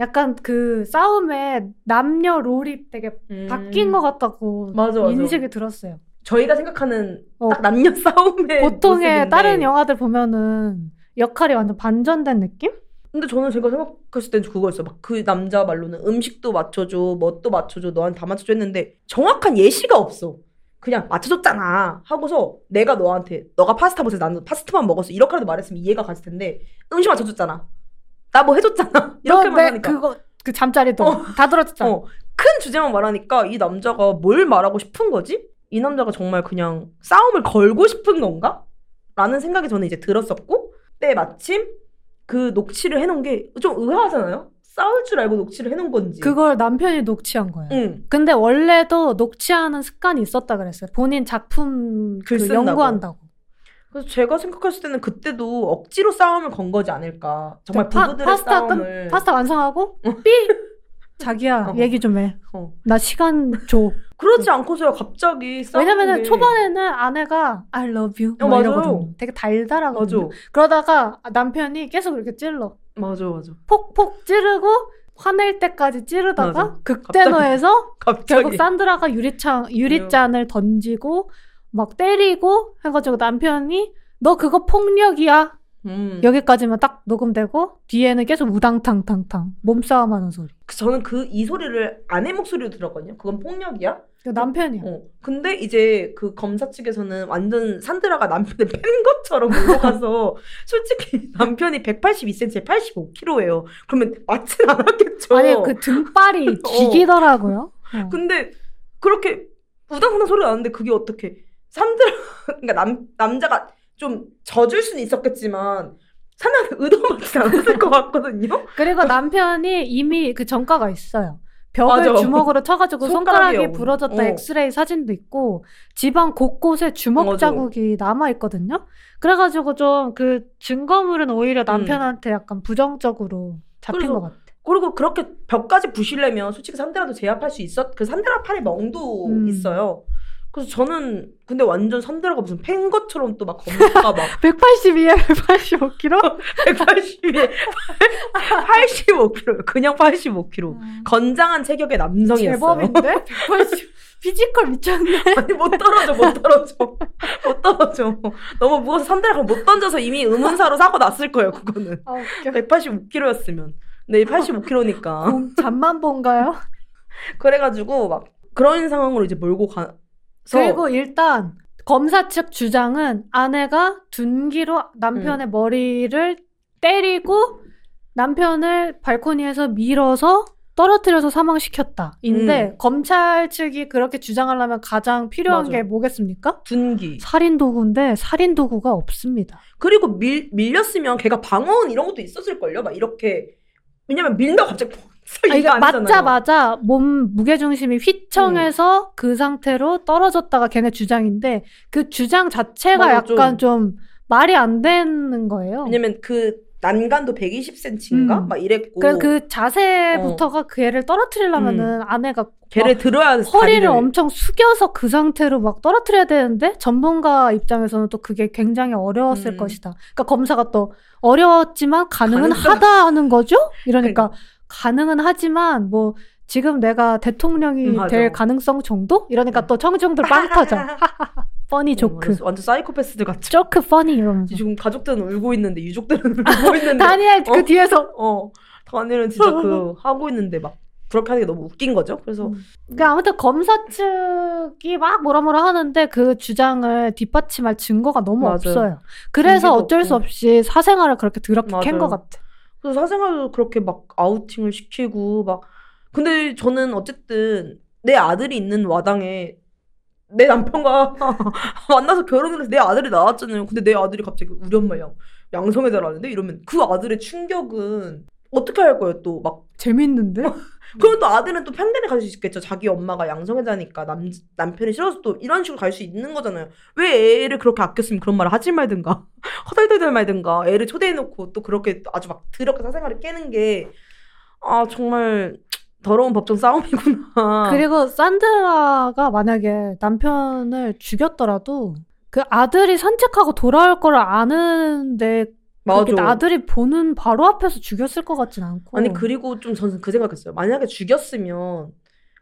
약간 그 싸움에 남녀 롤이 되게 음. 바뀐 것 같다고 맞아, 맞아. 인식이 들었어요. 저희가 생각하는 어. 딱 남녀 <laughs> 싸움의 보통의 모습인데. 다른 영화들 보면은 역할이 완전 반전된 느낌? 근데 저는 제가 생각했을 땐 그거였어요. 막 그 남자 말로는 음식도 맞춰줘, 뭣도 맞춰줘, 너한테 다 맞춰줘 했는데 정확한 예시가 없어. 그냥 맞춰줬잖아 하고서 내가 너한테 너가 파스타 먹어서 나는 파스타만 먹었어 이렇게라도 말했으면 이해가 갔을 텐데 음식 맞춰줬잖아. 나 뭐 해줬잖아. <laughs> 이렇게만 너내 하니까. 그거 그 잠자리도 어. 다 들었잖아. 어, 큰 주제만 말하니까 이 남자가 뭘 말하고 싶은 거지? 이 남자가 정말 그냥 싸움을 걸고 싶은 건가? 라는 생각이 저는 이제 들었었고 때 마침 그 녹취를 해놓은 게 좀 의아하잖아요? 싸울 줄 알고 녹취를 해놓은 건지. 그걸 남편이 녹취한 거예요. 응. 근데 원래도 녹취하는 습관이 있었다 그랬어요. 본인 작품 글 그. 연구한다고. 그래서 제가 생각했을 때는 그때도 억지로 싸움을 건 거지 않을까. 정말 파- 부부들의 파스타 끝- 싸움을. 파스타 완성하고 삐 자기야 어. 얘기 좀 해. 어. 나 시간 줘. 그러지 않고서야 갑자기 싸우는 왜냐면은 게- 초반에는 아내가 I love you 어, 맞아요. 이러거든요. 되게 달달하거든요. 맞아. 그러다가 남편이 계속 이렇게 찔러. 맞아, 맞아. 폭폭 찌르고 화낼 때까지 찌르다가. 극대노에서 <laughs> 갑자기. 결국 산드라가 유리창 유리잔을 던지고 막 때리고 해가지고 남편이 너 그거 폭력이야 음. 여기까지만 딱 녹음되고 뒤에는 계속 우당탕탕탕 몸싸움하는 소리. 그- 저는 그 이 소리를 아내 목소리로 들었거든요. 그건 폭력이야? 그 남편이야. 어. 근데 이제 그 검사 측에서는 완전 산드라가 남편을 팬 것처럼 몰아가서 <laughs> 솔직히 남편이 182cm에 85kg예요. 그러면 맞진 않았겠죠. 아니 그 등발이 <laughs> 죽이더라고요. 어. 근데 그렇게 우당탕 소리가 나는데 그게 어떻게 산드라 그러니까 남 남자가 좀 져줄 수는 있었겠지만 산드라가 의도하지 않았을 것 같거든요. 그리고 남편이 이미 그 전과가 있어요. 벽을 맞아. 주먹으로 쳐가지고 손가락이 손가락이 어. 부러졌다 어. 엑스레이 사진도 있고 집안 곳곳에 주먹 맞아. 자국이 남아 있거든요. 그래가지고 좀 그 증거물은 오히려 남편한테 약간 부정적으로 잡힌 그래서 것 같아. 그리고 그렇게 벽까지 부시려면 솔직히 산드라도 제압할 수 있었 그 산드라 팔에 멍도 음. 있어요. 그래서 저는 근데 완전 산드라가 무슨 팬 것처럼 또막 검사가 막 182에 185kg? 180에 85kg 그냥 85kg 건장한 체격의 남성이었어요. 제법인데? <laughs> 180 physical 미쳤네. 아니 못 떨어져 못 떨어져 못 떨어져 너무 무거워서 산드라가 못 던져서 이미 의문사로 사고 났을 거예요 그거는 아, 웃겨. 185kg였으면 근데 85kg니까 공- 잠만 본가요? 그래가지고 막 그런 상황으로 이제 몰고 가서 그리고 일단 검사 측 주장은 아내가 둔기로 음. 남편의 머리를 때리고 남편을 발코니에서 밀어서 떨어뜨려서 사망시켰다. 인데 음. 검찰 측이 그렇게 주장하려면 가장 필요한 맞아. 게 뭐겠습니까? 둔기 살인 도구인데 살인 도구가 없습니다. 그리고 밀 밀렸으면 걔가 방어운 이런 것도 있었을 걸요 막 이렇게 왜냐면 밀다 갑자기 퍽 <laughs> 아, 이거. 맞자마자 몸 무게 중심이 휘청해서 음. 그 상태로 떨어졌다가 걔네 주장인데 그 주장 자체가 맞아, 약간 좀 말이 안 되는 거예요. 왜냐면 그 난간도 120cm인가 음. 막 이랬고 그래서 그 자세부터가 그 애를 떨어뜨리려면은 아내가 걔를 들어야 돼 허리를 엄청 숙여서 그 상태로 막 떨어뜨려야 되는데 전문가 입장에서는 또 그게 굉장히 어려웠을 음. 것이다. 그러니까 검사가 또 어려웠지만 가능은 가능성- 하다 하는 거죠? 이러니까 가능은 하지만 뭐 지금 내가 대통령이 음. 될 가능성 정도? 이러니까 또 청중들 빵 터져. <laughs> 퍼니 조크. 완전 사이코패스들 같죠 조크 퍼니 이러면서. 지금 가족들은 울고 있는데 유족들은 <laughs> 울고 있는데 <laughs> 다니엘 그 어? 뒤에서 어 다니엘은 진짜 그 하고 있는데 막 그렇게 하는 게 너무 웃긴 거죠 그래서 음. 그러니까 아무튼 검사 측이 막 뭐라 뭐라 하는데 그 주장을 뒷받침할 증거가 너무 맞아요. 없어요. 그래서 어쩔 수 없고. 없이 사생활을 그렇게 더럽게 캔. 것 같아. 그래서 사생활도 그렇게 막 아우팅을 시키고 막 근데 저는 어쨌든 내 아들이 있는 와당에 내 남편과 <laughs> 만나서 결혼을 해서 내 아들이 나왔잖아요. 근데 내 아들이 갑자기 우리 엄마 양 양성애자라는데 이러면 그 아들의 충격은 어떻게 할 거예요? 또 막 재밌는데? <laughs> 그럼 또 아들은 또 편견을 가질 수 있겠죠. 자기 엄마가 양성애자니까 남 남편이 싫어서 또 이런 식으로 갈 수 있는 거잖아요. 왜 애를 그렇게 아꼈으면 그런 말을 하지 말든가 <laughs> 허덜덜덜 말든가 애를 초대해놓고 또 그렇게 아주 막 더럽게 사생활을 깨는 게 아 정말 더러운 법정 싸움이구나. <laughs> 그리고 산드라가 만약에 남편을 죽였더라도 그 아들이 산책하고 돌아올 걸 아는데 맞아. 아들이 보는 바로 앞에서 죽였을 것 같진 않고. 아니 그리고 좀 저는 그 생각했어요. 만약에 죽였으면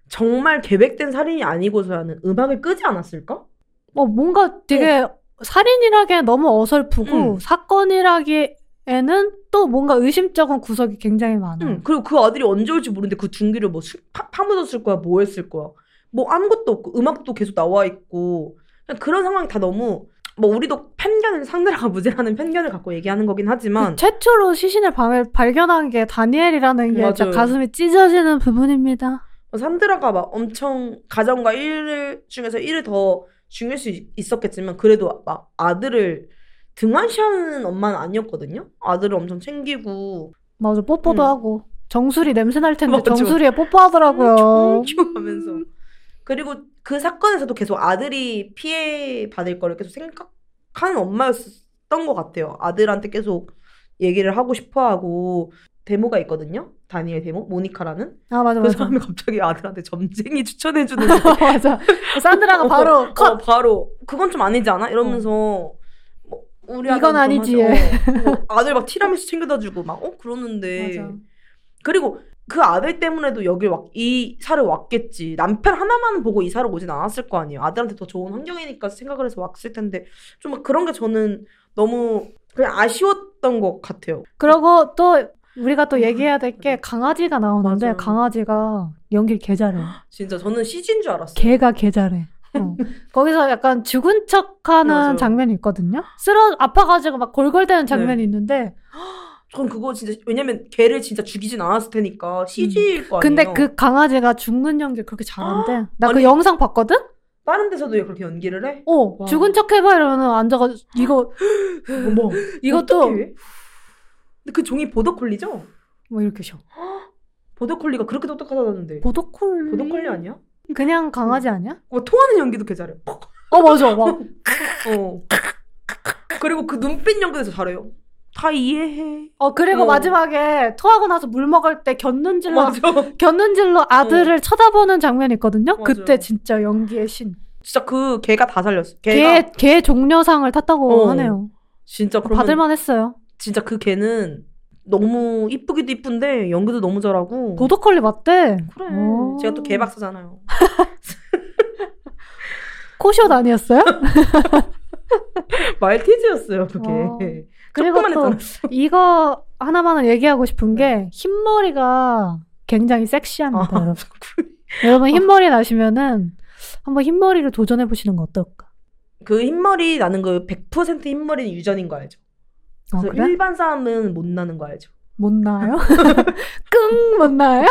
정말 계획된 살인이 아니고서야는 음악을 끄지 않았을까? 어, 뭔가 되게 살인이라기엔 너무 어설프고 음. 사건이라기 애는 또 뭔가 의심쩍은 구석이 굉장히 많아. 응. 그리고 그 아들이 언제 올지 모르는데 그 둔기를 뭐 술- 파, 파묻었을 거야, 뭐 했을 거야. 뭐 아무것도 없고 음악도 계속 나와 있고 그런 상황이 다 너무 뭐 우리도 편견을 상대라가 무죄라는 편견을 갖고 얘기하는 거긴 하지만 그 최초로 시신을 발, 발견한 게 다니엘이라는 게 맞아요. 가슴이 찢어지는 부분입니다. 산드라가 막 엄청 가정과 일 중에서 일을 더 중요할 수 있- 있었겠지만 그래도 막 아들을 등한시하는 엄마는 아니었거든요. 아들을 엄청 챙기고 맞아, 뽀뽀도 음. 하고. 정수리 냄새 날 텐데 맞아. 정수리에 뽀뽀하더라고요. 큐 하면서 그리고 그 사건에서도 계속 아들이 피해 받을 거를 계속 생각하는 엄마였던 것 같아요. 아들한테 계속 얘기를 하고 싶어하고 데모가 있거든요. 다니엘 데모 모니카라는 아 맞아 그 맞아. 사람이 갑자기 아들한테 점쟁이 <laughs> 추천해 주는 맞아. 산드라가 바로 어, 컷. 어, 바로 그건 좀 아니지 않아? 이러면서 뭐 우리 이건 아니지. 어, 뭐 아들 막 티라미수 챙겨다 주고 막 어 그러는데 맞아. 그리고 그 아들 때문에도 여길 왔, 이 사를 왔겠지. 남편 하나만 보고 이 사를 오진 않았을 거 아니에요. 아들한테 더 좋은 환경이니까 생각을 해서 왔을 텐데 좀막 그런 게 저는 너무 그냥 아쉬웠던 것 같아요. 그리고 또 우리가 또 얘기해야 될 게 강아지가 나오는데 맞아. 강아지가 연기를 개 잘해. <gasps> 진짜 저는 CG인 줄 알았어요. 개가 개 잘해. 어. <laughs> 거기서 약간 죽은 척하는 맞아요. 장면이 있거든요. 쓰러 아파가지고 막 골골대는 장면이 네. 있는데 <gasps> <gasps> 전 그거 진짜 왜냐면 걔를 진짜 죽이진 않았을 테니까 CG일 거 아니에요. 근데 그 강아지가 죽는 연기 그렇게 잘한대. 나그 아니. 영상 봤거든? 다른 데서도 그렇게 연기를 해? 어 와. 죽은 척 해봐 이러면 앉아가지고 이거 어머. 이것도 해? 근데 그 종이 보더콜리죠? 뭐 이렇게 쉬어. <gasps> 보더콜리가 그렇게 똑똑하다는데. 보더콜리. 보더콜리 아니야? 그냥 강아지 아니야? 어, 통하는 연기도 개 잘해. 어 맞아. 막 <laughs> 어. 그리고 그 눈빛 연기도 잘해요. 다 이해해. 어 그리고 어. 마지막에 토하고 나서 물 먹을 때 곁눈질로 맞아. 곁눈질로 아들을 쳐다보는 장면이 있거든요. 맞아요. 그때 진짜 연기의 신. 진짜 그 개가 다 살렸어. 개가 개, 개 종려상을 탔다고 어. 하네요. 진짜 그러면 받을만 했어요. 진짜 그 개는 너무 이쁘기도 이쁜데 연기도 너무 잘하고. 보더콜리 맞대. 그래. 오. 제가 또 개박사잖아요. <laughs> 코숏 아니었어요? <laughs> 말티즈였어요, 그 어. 개. 그리고 또. 이거 하나만은 얘기하고 싶은 게 네. 흰머리가 굉장히 섹시합니다, 아, 여러분. 여러분 흰머리 나시면은 한번 흰머리를 도전해 보시는 거 어떨까? 그 흰머리 나는 그100% 흰머리는 유전인 거 알죠? 어, 그래서 그래? 일반 사람은 못 나는 거 알죠? 못 나요? <laughs> 끙! 못 나요?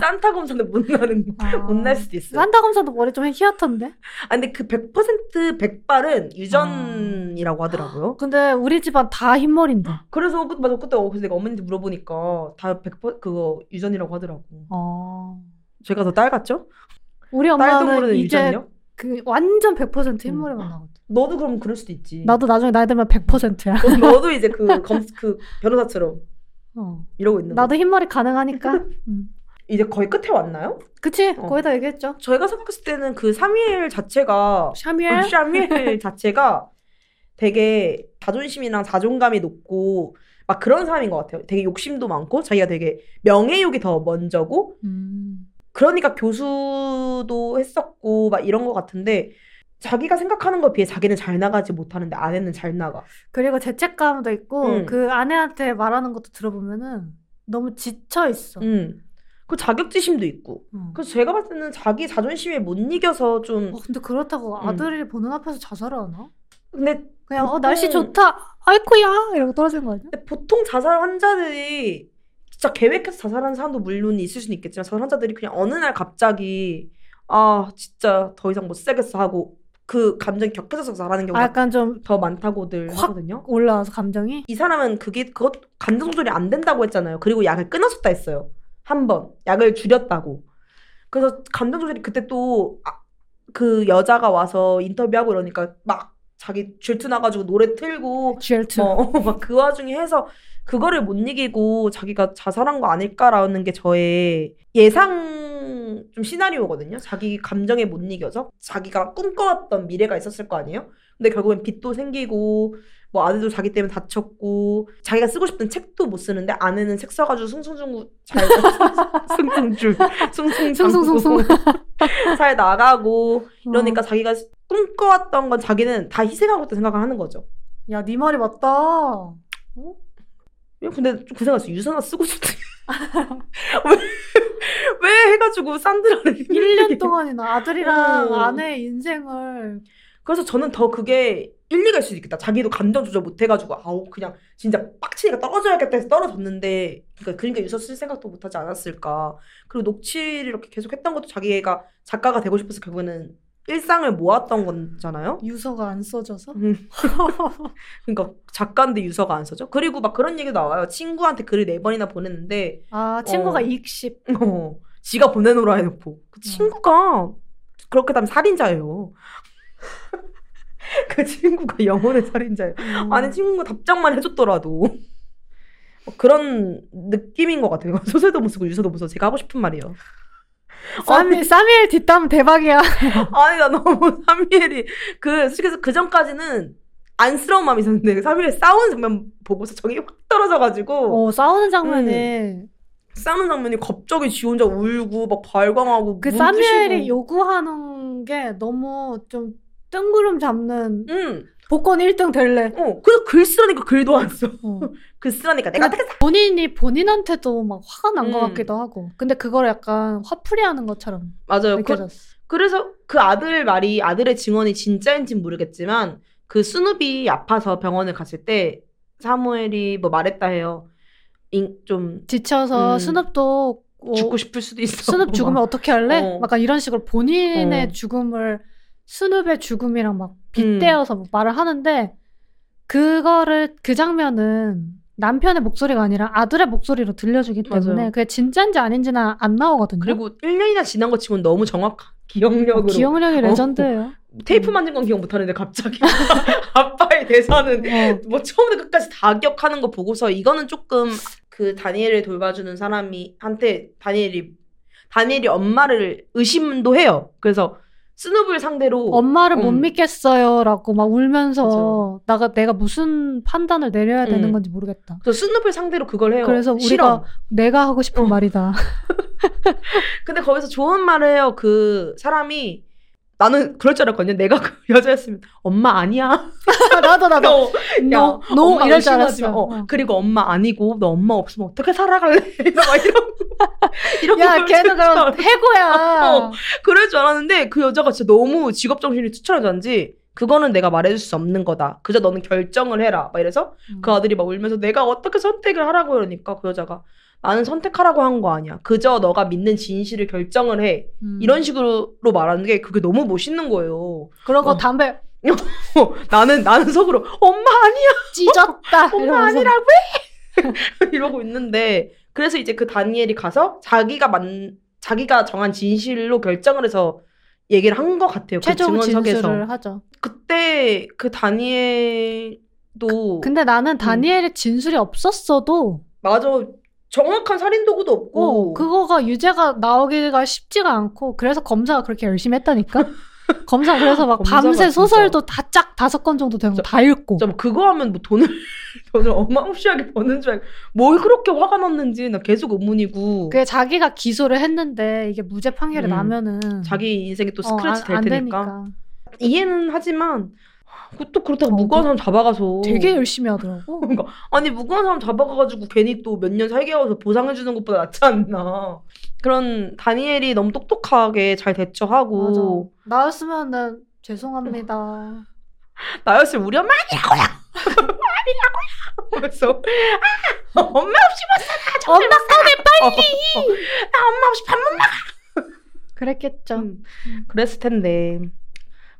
산타 검사는 못 나는 거. 아. 못날 수도 있어요. 산타 검사도 머리 좀 희한한데? 아 근데 그 100% 백발은 유전이라고 하더라고요. 근데 우리 집안 다 흰머리인데. 그래서 그 맞아 그때 어, 그래서 내가 어머니한테 물어보니까 다 100% 그거 유전이라고 하더라고. 어. 제가 더 딸 같죠? 우리 엄마는 이제 유전이요? 그 완전 100% 흰머리만 나거든. 너도 그럼 그럴 수도 있지. 나도 나중에 나이 들면 100%야. 너- 너도 이제 그 검 그 변호사처럼 어. 이러고 있는 거. 나도 흰머리 가능하니까. <laughs> 음. 이제 거의 끝에 왔나요? 그치? 어. 거의 다 얘기했죠. 저희가 생각했을 때는 그 사미엘 자체가 샤미엘? 샤미엘 <laughs> 자체가 되게 자존심이랑 자존감이 높고 막 그런 사람인 것 같아요. 되게 욕심도 많고 자기가 되게 명예욕이 더 먼저고 음. 그러니까 교수도 했었고 막 이런 것 같은데 자기가 생각하는 거에 비해 자기는 잘 나가지 못하는데 아내는 잘 나가. 그리고 죄책감도 있고 음. 그 아내한테 말하는 것도 들어보면은 너무 지쳐 있어. 음. 그 자격지심도 있고. 어. 그래서 제가 봤을 때는 자기 자존심에 못 이겨서 좀 어, 근데 그렇다고 음. 아들이 보는 앞에서 자살하나? 근데 그냥 어 보통- 날씨 좋다. 아이쿠야 이러고 떨어지는 거 아니야? 근데 보통 자살 환자들이 진짜 계획해서 자살하는 사람도 물론 있을 수는 있겠지만 자살 환자들이 그냥 어느 날 갑자기 아 진짜 더 이상 못 살겠어 하고 그 감정이 격해져서 아, 경우가 약간 좀 더 많다고들 확 하거든요. 올라와서 감정이. 이 사람은 그게 그것 감정 조절이 안 된다고 했잖아요. 그리고 약을 끊었었다 했어요. 한 번 약을 줄였다고. 그래서 감정 조절이 그때 또 그 여자가 와서 인터뷰하고 이러니까 막 자기 질투 나가지고 노래 틀고 질투. 뭐 <laughs> 막그 와중에 해서 그거를 못 이기고 자기가 자살한 거 아닐까라는 게 저의 예상 좀 시나리오거든요. 자기 감정에 못 이겨서 자기가 꿈꿔왔던 미래가 있었을 거 아니에요. 근데 결국엔 빚도 생기고 뭐 아들도 자기 때문에 다쳤고 자기가 쓰고 싶은 책도 못 쓰는데 아내는 책 써가지고 숭숭중구 잘 <laughs> 숭숭숭숭 숭숭숭숭. <laughs> 잘 나가고 이러니까 어. 자기가 꿈꿔왔던 건 자기는 다 희생하고 있다 생각을 하는 거죠. 야, 네 말이 맞다. 어? 근데 좀 그 생각했어. 유선아 쓰고 싶대. 왜, 왜 해가지고 산드라를 <laughs> 1년 동안이나 아들이랑 어. 아내의 인생을 그래서 저는 더 그게 일리가 있을 수 있겠다. 자기도 감정 조절 못 해가지고 아우 그냥 진짜 빡치니까 떨어져야겠다 해서 떨어졌는데 그러니까 그러니까 유서 쓸 생각도 못 하지 않았을까. 그리고 녹취를 이렇게 계속 했던 것도 자기가 작가가 되고 싶어서 결국에는 일상을 모았던 거잖아요. 유서가 안 써져서 음. <laughs> 그러니까 작가인데 유서가 안 써져. 그리고 막 그런 얘기 나와요. 친구한테 글을 네 번이나 보냈는데 아 친구가 어. 익십 <laughs> 어, 지가 보내놓으라 해놓고 그 친구가 그렇게 되면 살인자예요. <laughs> 그 친구가 영혼의 살인자예요. 음. 아니 친구가 답장만 해줬더라도 뭐 그런 느낌인 것 같아요. 소설도 못 쓰고 유서도 못 써. 제가 하고 싶은 말이에요. 사미 사미엘 뒷담 대박이야 <laughs> 아니 나 너무 <laughs> 사미엘이 그 솔직히 그 전까지는 안쓰러운 마음이 있었는데 사미엘 싸우는 장면 보고서 정이 확 떨어져가지고 어 싸우는 장면에 싸우는 장면이 갑자기 지 혼자 울고 막 발광하고 그눈 사미엘이. 요구하는 게 너무 좀 뜬구름 잡는 응. 복권 1등 될래 어, 그래서 글 쓰라니까 글도 안 써. 어. <laughs> 글 쓰라니까 내가 근데 어떻게 본인이 본인한테도 막 화가 난 것 음. 같기도 하고 근데 그걸 약간 화풀이하는 것처럼 맞아요. 그, 느껴졌어 그래서 그 아들 말이 아들의 증언이 진짜인지는 모르겠지만 그 스눕이 아파서 병원을 갔을 때 사무엘이 뭐 말했다 해요. 인, 좀 지쳐서 음. 스눕도 어, 죽고 싶을 수도 있어. 스눕 죽으면 <laughs> 어떻게 할래? 어. 약간 이런 식으로 본인의 어. 죽음을 스눕의 죽음이랑 막 빗대어서 막 말을 하는데 그거를 그 장면은 남편의 목소리가 아니라 아들의 목소리로 들려주기 때문에 맞아요. 그게 진짜인지 아닌지는 안 나오거든요. 그리고 1년이나 지난 것 치고는 너무 정확한 기억력으로 어, 기억력이 어. legend예요. 테이프 만진 건 기억 못하는데 갑자기 <laughs> 아빠의 대사는 어. 뭐 처음부터 끝까지 다 기억하는 거 보고서 이거는 조금 그 다니엘을 돌봐주는 사람이 한테 다니엘이 다니엘이 엄마를 의심도 해요. 그래서 스눕을 상대로 엄마를 못 음. 믿겠어요라고 막 울면서 나가 내가 무슨 판단을 내려야 되는 음. 건지 모르겠다. 그래서 스눕을 상대로 그걸 해요. 그래서 우리가 실험. 내가 하고 싶은 어. 말이다. <laughs> 근데 거기서 좋은 말을 해요. 그 사람이 나는 그럴 줄 알았거든요. 내가 그 <laughs> 여자였으면 엄마 아니야. <laughs> 나도 나도 너, 노, 노 엄마 이럴 줄 알았어. 마. 어, 어. 그리고 엄마 아니고 너 엄마 없으면 어떻게 살아갈래? <laughs> 막 이런 이런 야, 걸 걔는 그럼 해고야. 어. 그럴 줄 알았는데 그 여자가 진짜 너무 직업 정신이 투철하던지 그거는 내가 말해줄 수 없는 거다. 그저 너는 결정을 해라. 막 이래서 음. 그 아들이 막 울면서 내가 어떻게 선택을 하라고 그러니까 그 여자가 나는 선택하라고 한 거 아니야. 그저 너가 믿는 진실을 결정을 해. 음. 이런 식으로 말하는 게 그게 너무 멋있는 거예요. 그러고 어. 담배 어, <laughs> 나는 나는 속으로 엄마 아니야. 찢었다. <laughs> 엄마 이러면서. 아니라고 해. <laughs> 이러고 있는데 그래서 이제 그 다니엘이 가서 자기가 만 자기가 정한 진실로 결정을 해서 얘기를 한 것 같아요. 그 최종 증언석에서. 진술을 하죠. 그때 그 다니엘도 근데 나는 다니엘의 진술이 없었어도 맞아 정확한 살인 도구도 없고 어, 그거가 유죄가 나오기가 쉽지가 않고 그래서 검사가 그렇게 열심히 했다니까. <laughs> 검사 그래서 막 밤새. 소설도 다 짝 다섯 건 정도 되는 거 다 읽고. 뭐 그거 하면 뭐 돈을 <laughs> 돈을 어마무시하게 버는 줄 알고 뭘 그렇게 화가 났는지 나 계속 의문이고 그게 자기가 기소를 했는데 이게 무죄 판결이 음. 나면은 자기 인생이 또 어, 스크래치 안- 될안 테니까 되니까. 이해는 하지만 또 그렇다고 어, 무고한 그- 사람 잡아가서. 되게 열심히 하더라고. <laughs> 그러니까 아니 무고한 사람 잡아가가지고 괜히 또 몇 년 살게 하고서 보상해주는 것보다 낫지 않나. 그런 다니엘이 너무 똑똑하게 잘 대처하고. 맞아. 나였으면은 죄송합니다. <laughs> 나였으면 우리 엄마 아니라고요! <laughs> 아니라고요! 그래서 아, 엄마 없이 못 살아! 엄마 꺼내 빨리! 나 엄마 없이 밥 못 먹어! 그랬겠죠. 음. 그랬을 텐데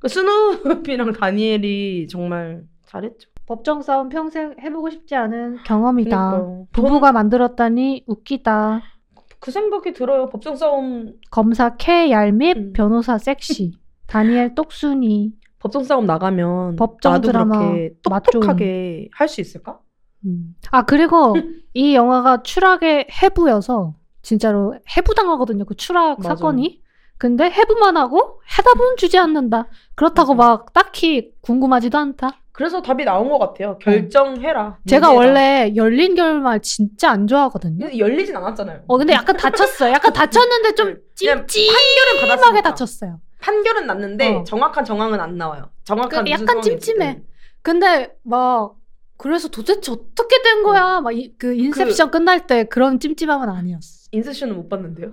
그 스누피랑 다니엘이 정말 잘했죠 법정 싸움 평생 해보고 싶지 않은 경험이다. 그러니까요. 부부가 만들었다니 웃기다. 그 생각이 들어요 법정 싸움 검사 K 얄밉, 음. 변호사 섹시, 다니엘 똑순이. 법정 싸움 나가면 법정 나도 드라마 그렇게. 똑똑하게 할 수 있을까? 음. 아 그리고 <laughs> 이 영화가 추락의 해부여서 진짜로 해부당하거든요. 그 추락 맞아요. 사건이. 근데 해부만 하고 해답은 주지 않는다. 그렇다고. 막 딱히 궁금하지도 않다. 그래서 답이 나온 것 같아요. 결정해라. 제가 문제다. 원래 열린 결말 진짜 안 좋아하거든요. 근데 열리진 않았잖아요. 어 근데 약간 다쳤어요. 약간 <laughs> 다쳤는데 좀 그냥 찜찜하게 판결은 받았으니까. 다쳤어요. 판결은 났는데 어. 정확한 정황은 안 나와요. 정확한 그 무슨 약간 상황인지. 찜찜해. 근데 막 그래서 도대체 어떻게 된 거야? 막 그 인셉션 끝날 때 그런 찜찜함은 아니었어. 인셉션은 못 봤는데요.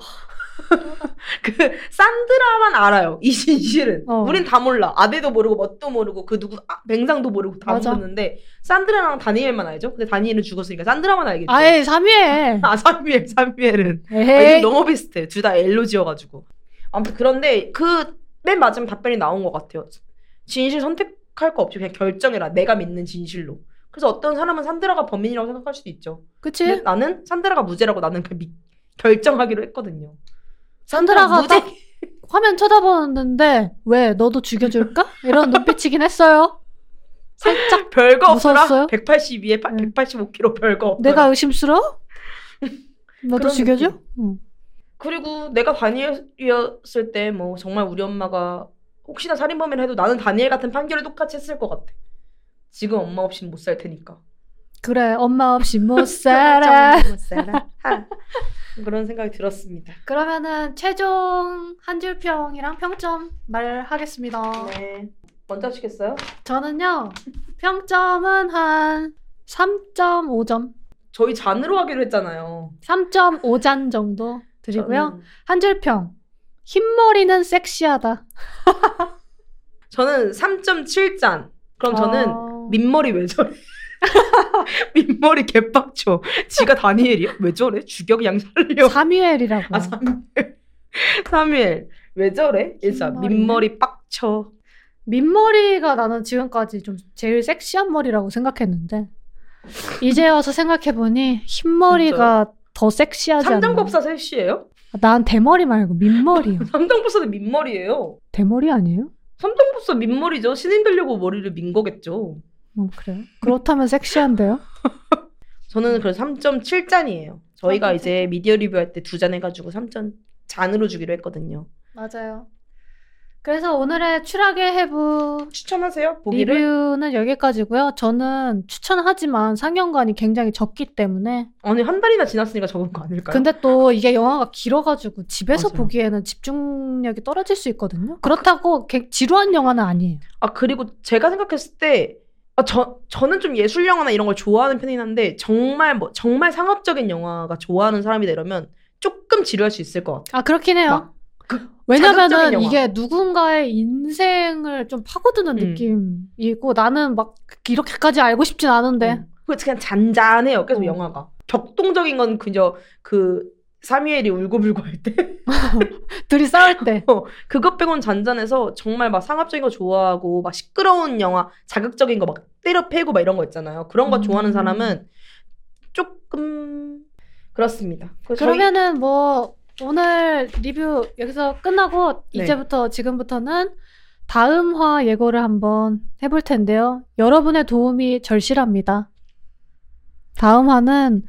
<laughs> 그 산드라만 알아요. 이 진실은. 어. 우린 다 몰라. 아베도 모르고 뭣도 모르고 그 누구 아, 뱅상도 모르고 다 맞아. 모르는데 산드라랑 다니엘만 알죠. 근데 다니엘은 죽었으니까 산드라만 알겠죠. 아예 3위에. <laughs> 아 사뮤엘 사뮤엘은 아, 에이. 너무 비슷해. 둘 다 엘로 지어가지고. 아무튼 그런데 그 맨 마지막 답변이 나온 것 같아요. 진실 선택할 거 없이 그냥 결정해라. 내가 믿는 진실로. 그래서 어떤 사람은 산드라가 범인이라고 생각할 수도 있죠. 그치? 나는 산드라가 무죄라고 나는 그 미- 결정하기로 했거든요. 산드라가. 딱 화면 쳐다보는데 왜 너도 죽여줄까? 이런 눈빛이긴 했어요. 살짝 별거 없어라. 무서웠어요? 182에 네. 185kg 별거 없더라. 내가 의심스러워? <laughs> 너도 죽여줘? 응. 그리고 내가 다니엘이었을 때 뭐 정말 우리 엄마가 혹시나 살인범이라 해도 나는 다니엘 같은 판결을 똑같이 했을 것 같아. 지금 엄마 없이는 못 살 테니까. 그래 엄마 없이 못 <laughs> 살아. 못 살아. 하. 그런 생각이 들었습니다. 그러면은 최종 한 줄 평이랑 평점 말하겠습니다. 네. 먼저 하시겠어요? 저는요 평점은 한 3.5점, 저희 잔으로 하기로 했잖아요. 3.5잔 정도 드리고요. 저는, 한줄 평. 흰머리는 섹시하다. <laughs> 저는 3.7잔. 그럼 저는 어, 민머리 왜 저래? <laughs> 민머리 개빡쳐. 지가 다니엘이야? 왜 저래? 죽여 그냥 살려. 사뮤엘이라고. 아. 사무엘 왜 저래? 민머리는? 민머리 빡쳐. 민머리가 나는 지금까지 좀 제일 섹시한 머리라고 생각했는데 이제 와서 생각해보니 흰머리가 더 섹시하지 않나. 삼장법사 셋이에요? 아, 난 대머리 말고 민머리요. <laughs> 삼장법사는 민머리예요. 대머리 아니에요? 삼장법사 민머리죠. 신인 되려고 머리를 민 거겠죠. 어, 그래요? 그렇다면 섹시한데요? <laughs> 저는 그래서 3.7잔이에요. 저희가 3.7 이제 미디어 리뷰할 때 두 잔 해가지고 3점 잔으로 주기로 했거든요. 맞아요. 그래서 오늘의 추락의 해부 추천하세요? 보기를? 리뷰는 여기까지고요. 저는 추천하지만 상영관이 굉장히 적기 때문에 아니 한 달이나 지났으니까 적은 거 아닐까요? 근데 또 이게 영화가 길어가지고 집에서 맞아요. 보기에는 집중력이 떨어질 수 있거든요. 그렇다고 개- 지루한 영화는 아니에요. 아 그리고 제가 생각했을 때 아, 저, 저는 좀 예술 영화나 이런 걸 좋아하는 편이긴 한데 정말 뭐 정말 상업적인 영화가 좋아하는 사람이다 이러면 조금 지루할 수 있을 것 같아요. 아 그렇긴 해요. 막그 왜냐면은. 이게 누군가의 인생을 좀 파고드는 음. 느낌이고 나는 막 이렇게까지 알고 싶진 않은데 음. 그냥 잔잔해요. 계속 어. 영화가 격동적인 건 그저 그 사미엘이 울고불고 할 때 <laughs> 둘이 싸울 때 그것 빼곤 잔잔해서 정말 막 상업적인 거 좋아하고 막 시끄러운 영화 자극적인 거 막 때려 패고 막 이런 거 있잖아요. 그런 거 음. 좋아하는 사람은 조금 그렇습니다. 그래서 저희- 그러면은 뭐 오늘 리뷰 여기서 끝나고 네. 이제부터 지금부터는 다음 화 예고를 한번 해볼 텐데요. 여러분의 도움이 절실합니다. 다음 화는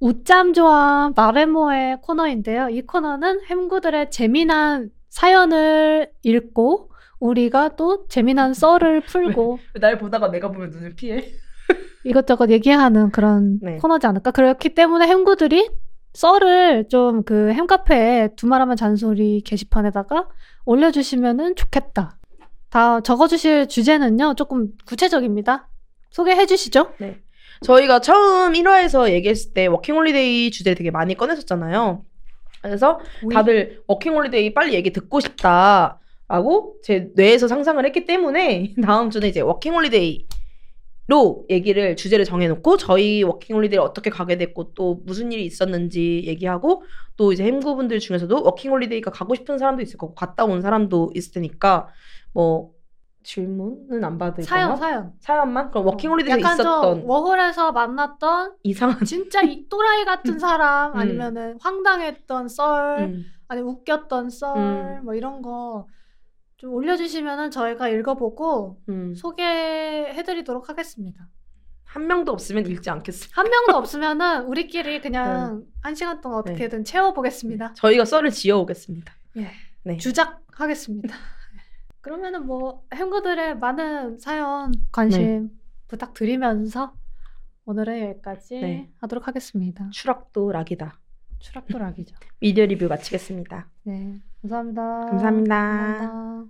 웃잠 좋아 마레모의 코너인데요. 이 코너는 햄구들의 재미난 사연을 읽고 우리가 또 재미난 썰을 <laughs> 풀고 날 보다가 내가 보면 눈을 피해. <laughs> 이것저것 얘기하는 그런 네. 코너지 않을까? 그렇기 때문에 햄구들이 썰을 좀 그 햄카페 두말하면 잔소리 게시판에다가 올려주시면은 좋겠다. 다 적어주실 주제는요, 조금 구체적입니다. 소개해 주시죠. 저희가 처음 1화에서 얘기했을 때 워킹홀리데이 주제를 되게 많이 꺼냈었잖아요. 그래서 다들 워킹홀리데이 빨리 얘기 듣고 싶다 라고 제 뇌에서 상상을 했기 때문에 <laughs> 다음 주는 이제 워킹홀리데이 로 얘기를 주제를 정해놓고 저희 워킹홀리데이 어떻게 가게 됐고 또 무슨 일이 있었는지 얘기하고 또 이제 햄구분들 중에서도 워킹홀리데이가 가고 싶은 사람도 있을 거고 갔다 온 사람도 있을 테니까 뭐 질문은 안 받을 사연, 거나 사연. 사연만 그럼 워킹홀리데이에서 약간 있었던 좀 워홀에서 만났던 이상한 진짜 이 또라이 같은 사람 음. 아니면은 황당했던 썰 음. 아니 웃겼던 썰 음. 뭐 이런 거 좀 올려주시면은 저희가 읽어보고 음. 소개해드리도록 하겠습니다. 한 명도 없으면 읽지 않겠습니다. 한 명도 없으면은 우리끼리 그냥 한 시간 동안 어떻게든 채워보겠습니다. 저희가 썰을 지어오겠습니다. 예. 네. 주작하겠습니다. 그러면은 뭐 행구들의 많은 사연 관심 부탁드리면서 오늘은 여기까지 네. 하도록 하겠습니다. 추락도 락이다. 추락도 락이죠. 미디어 리뷰 마치겠습니다. 네, 감사합니다. 감사합니다. 감사합니다.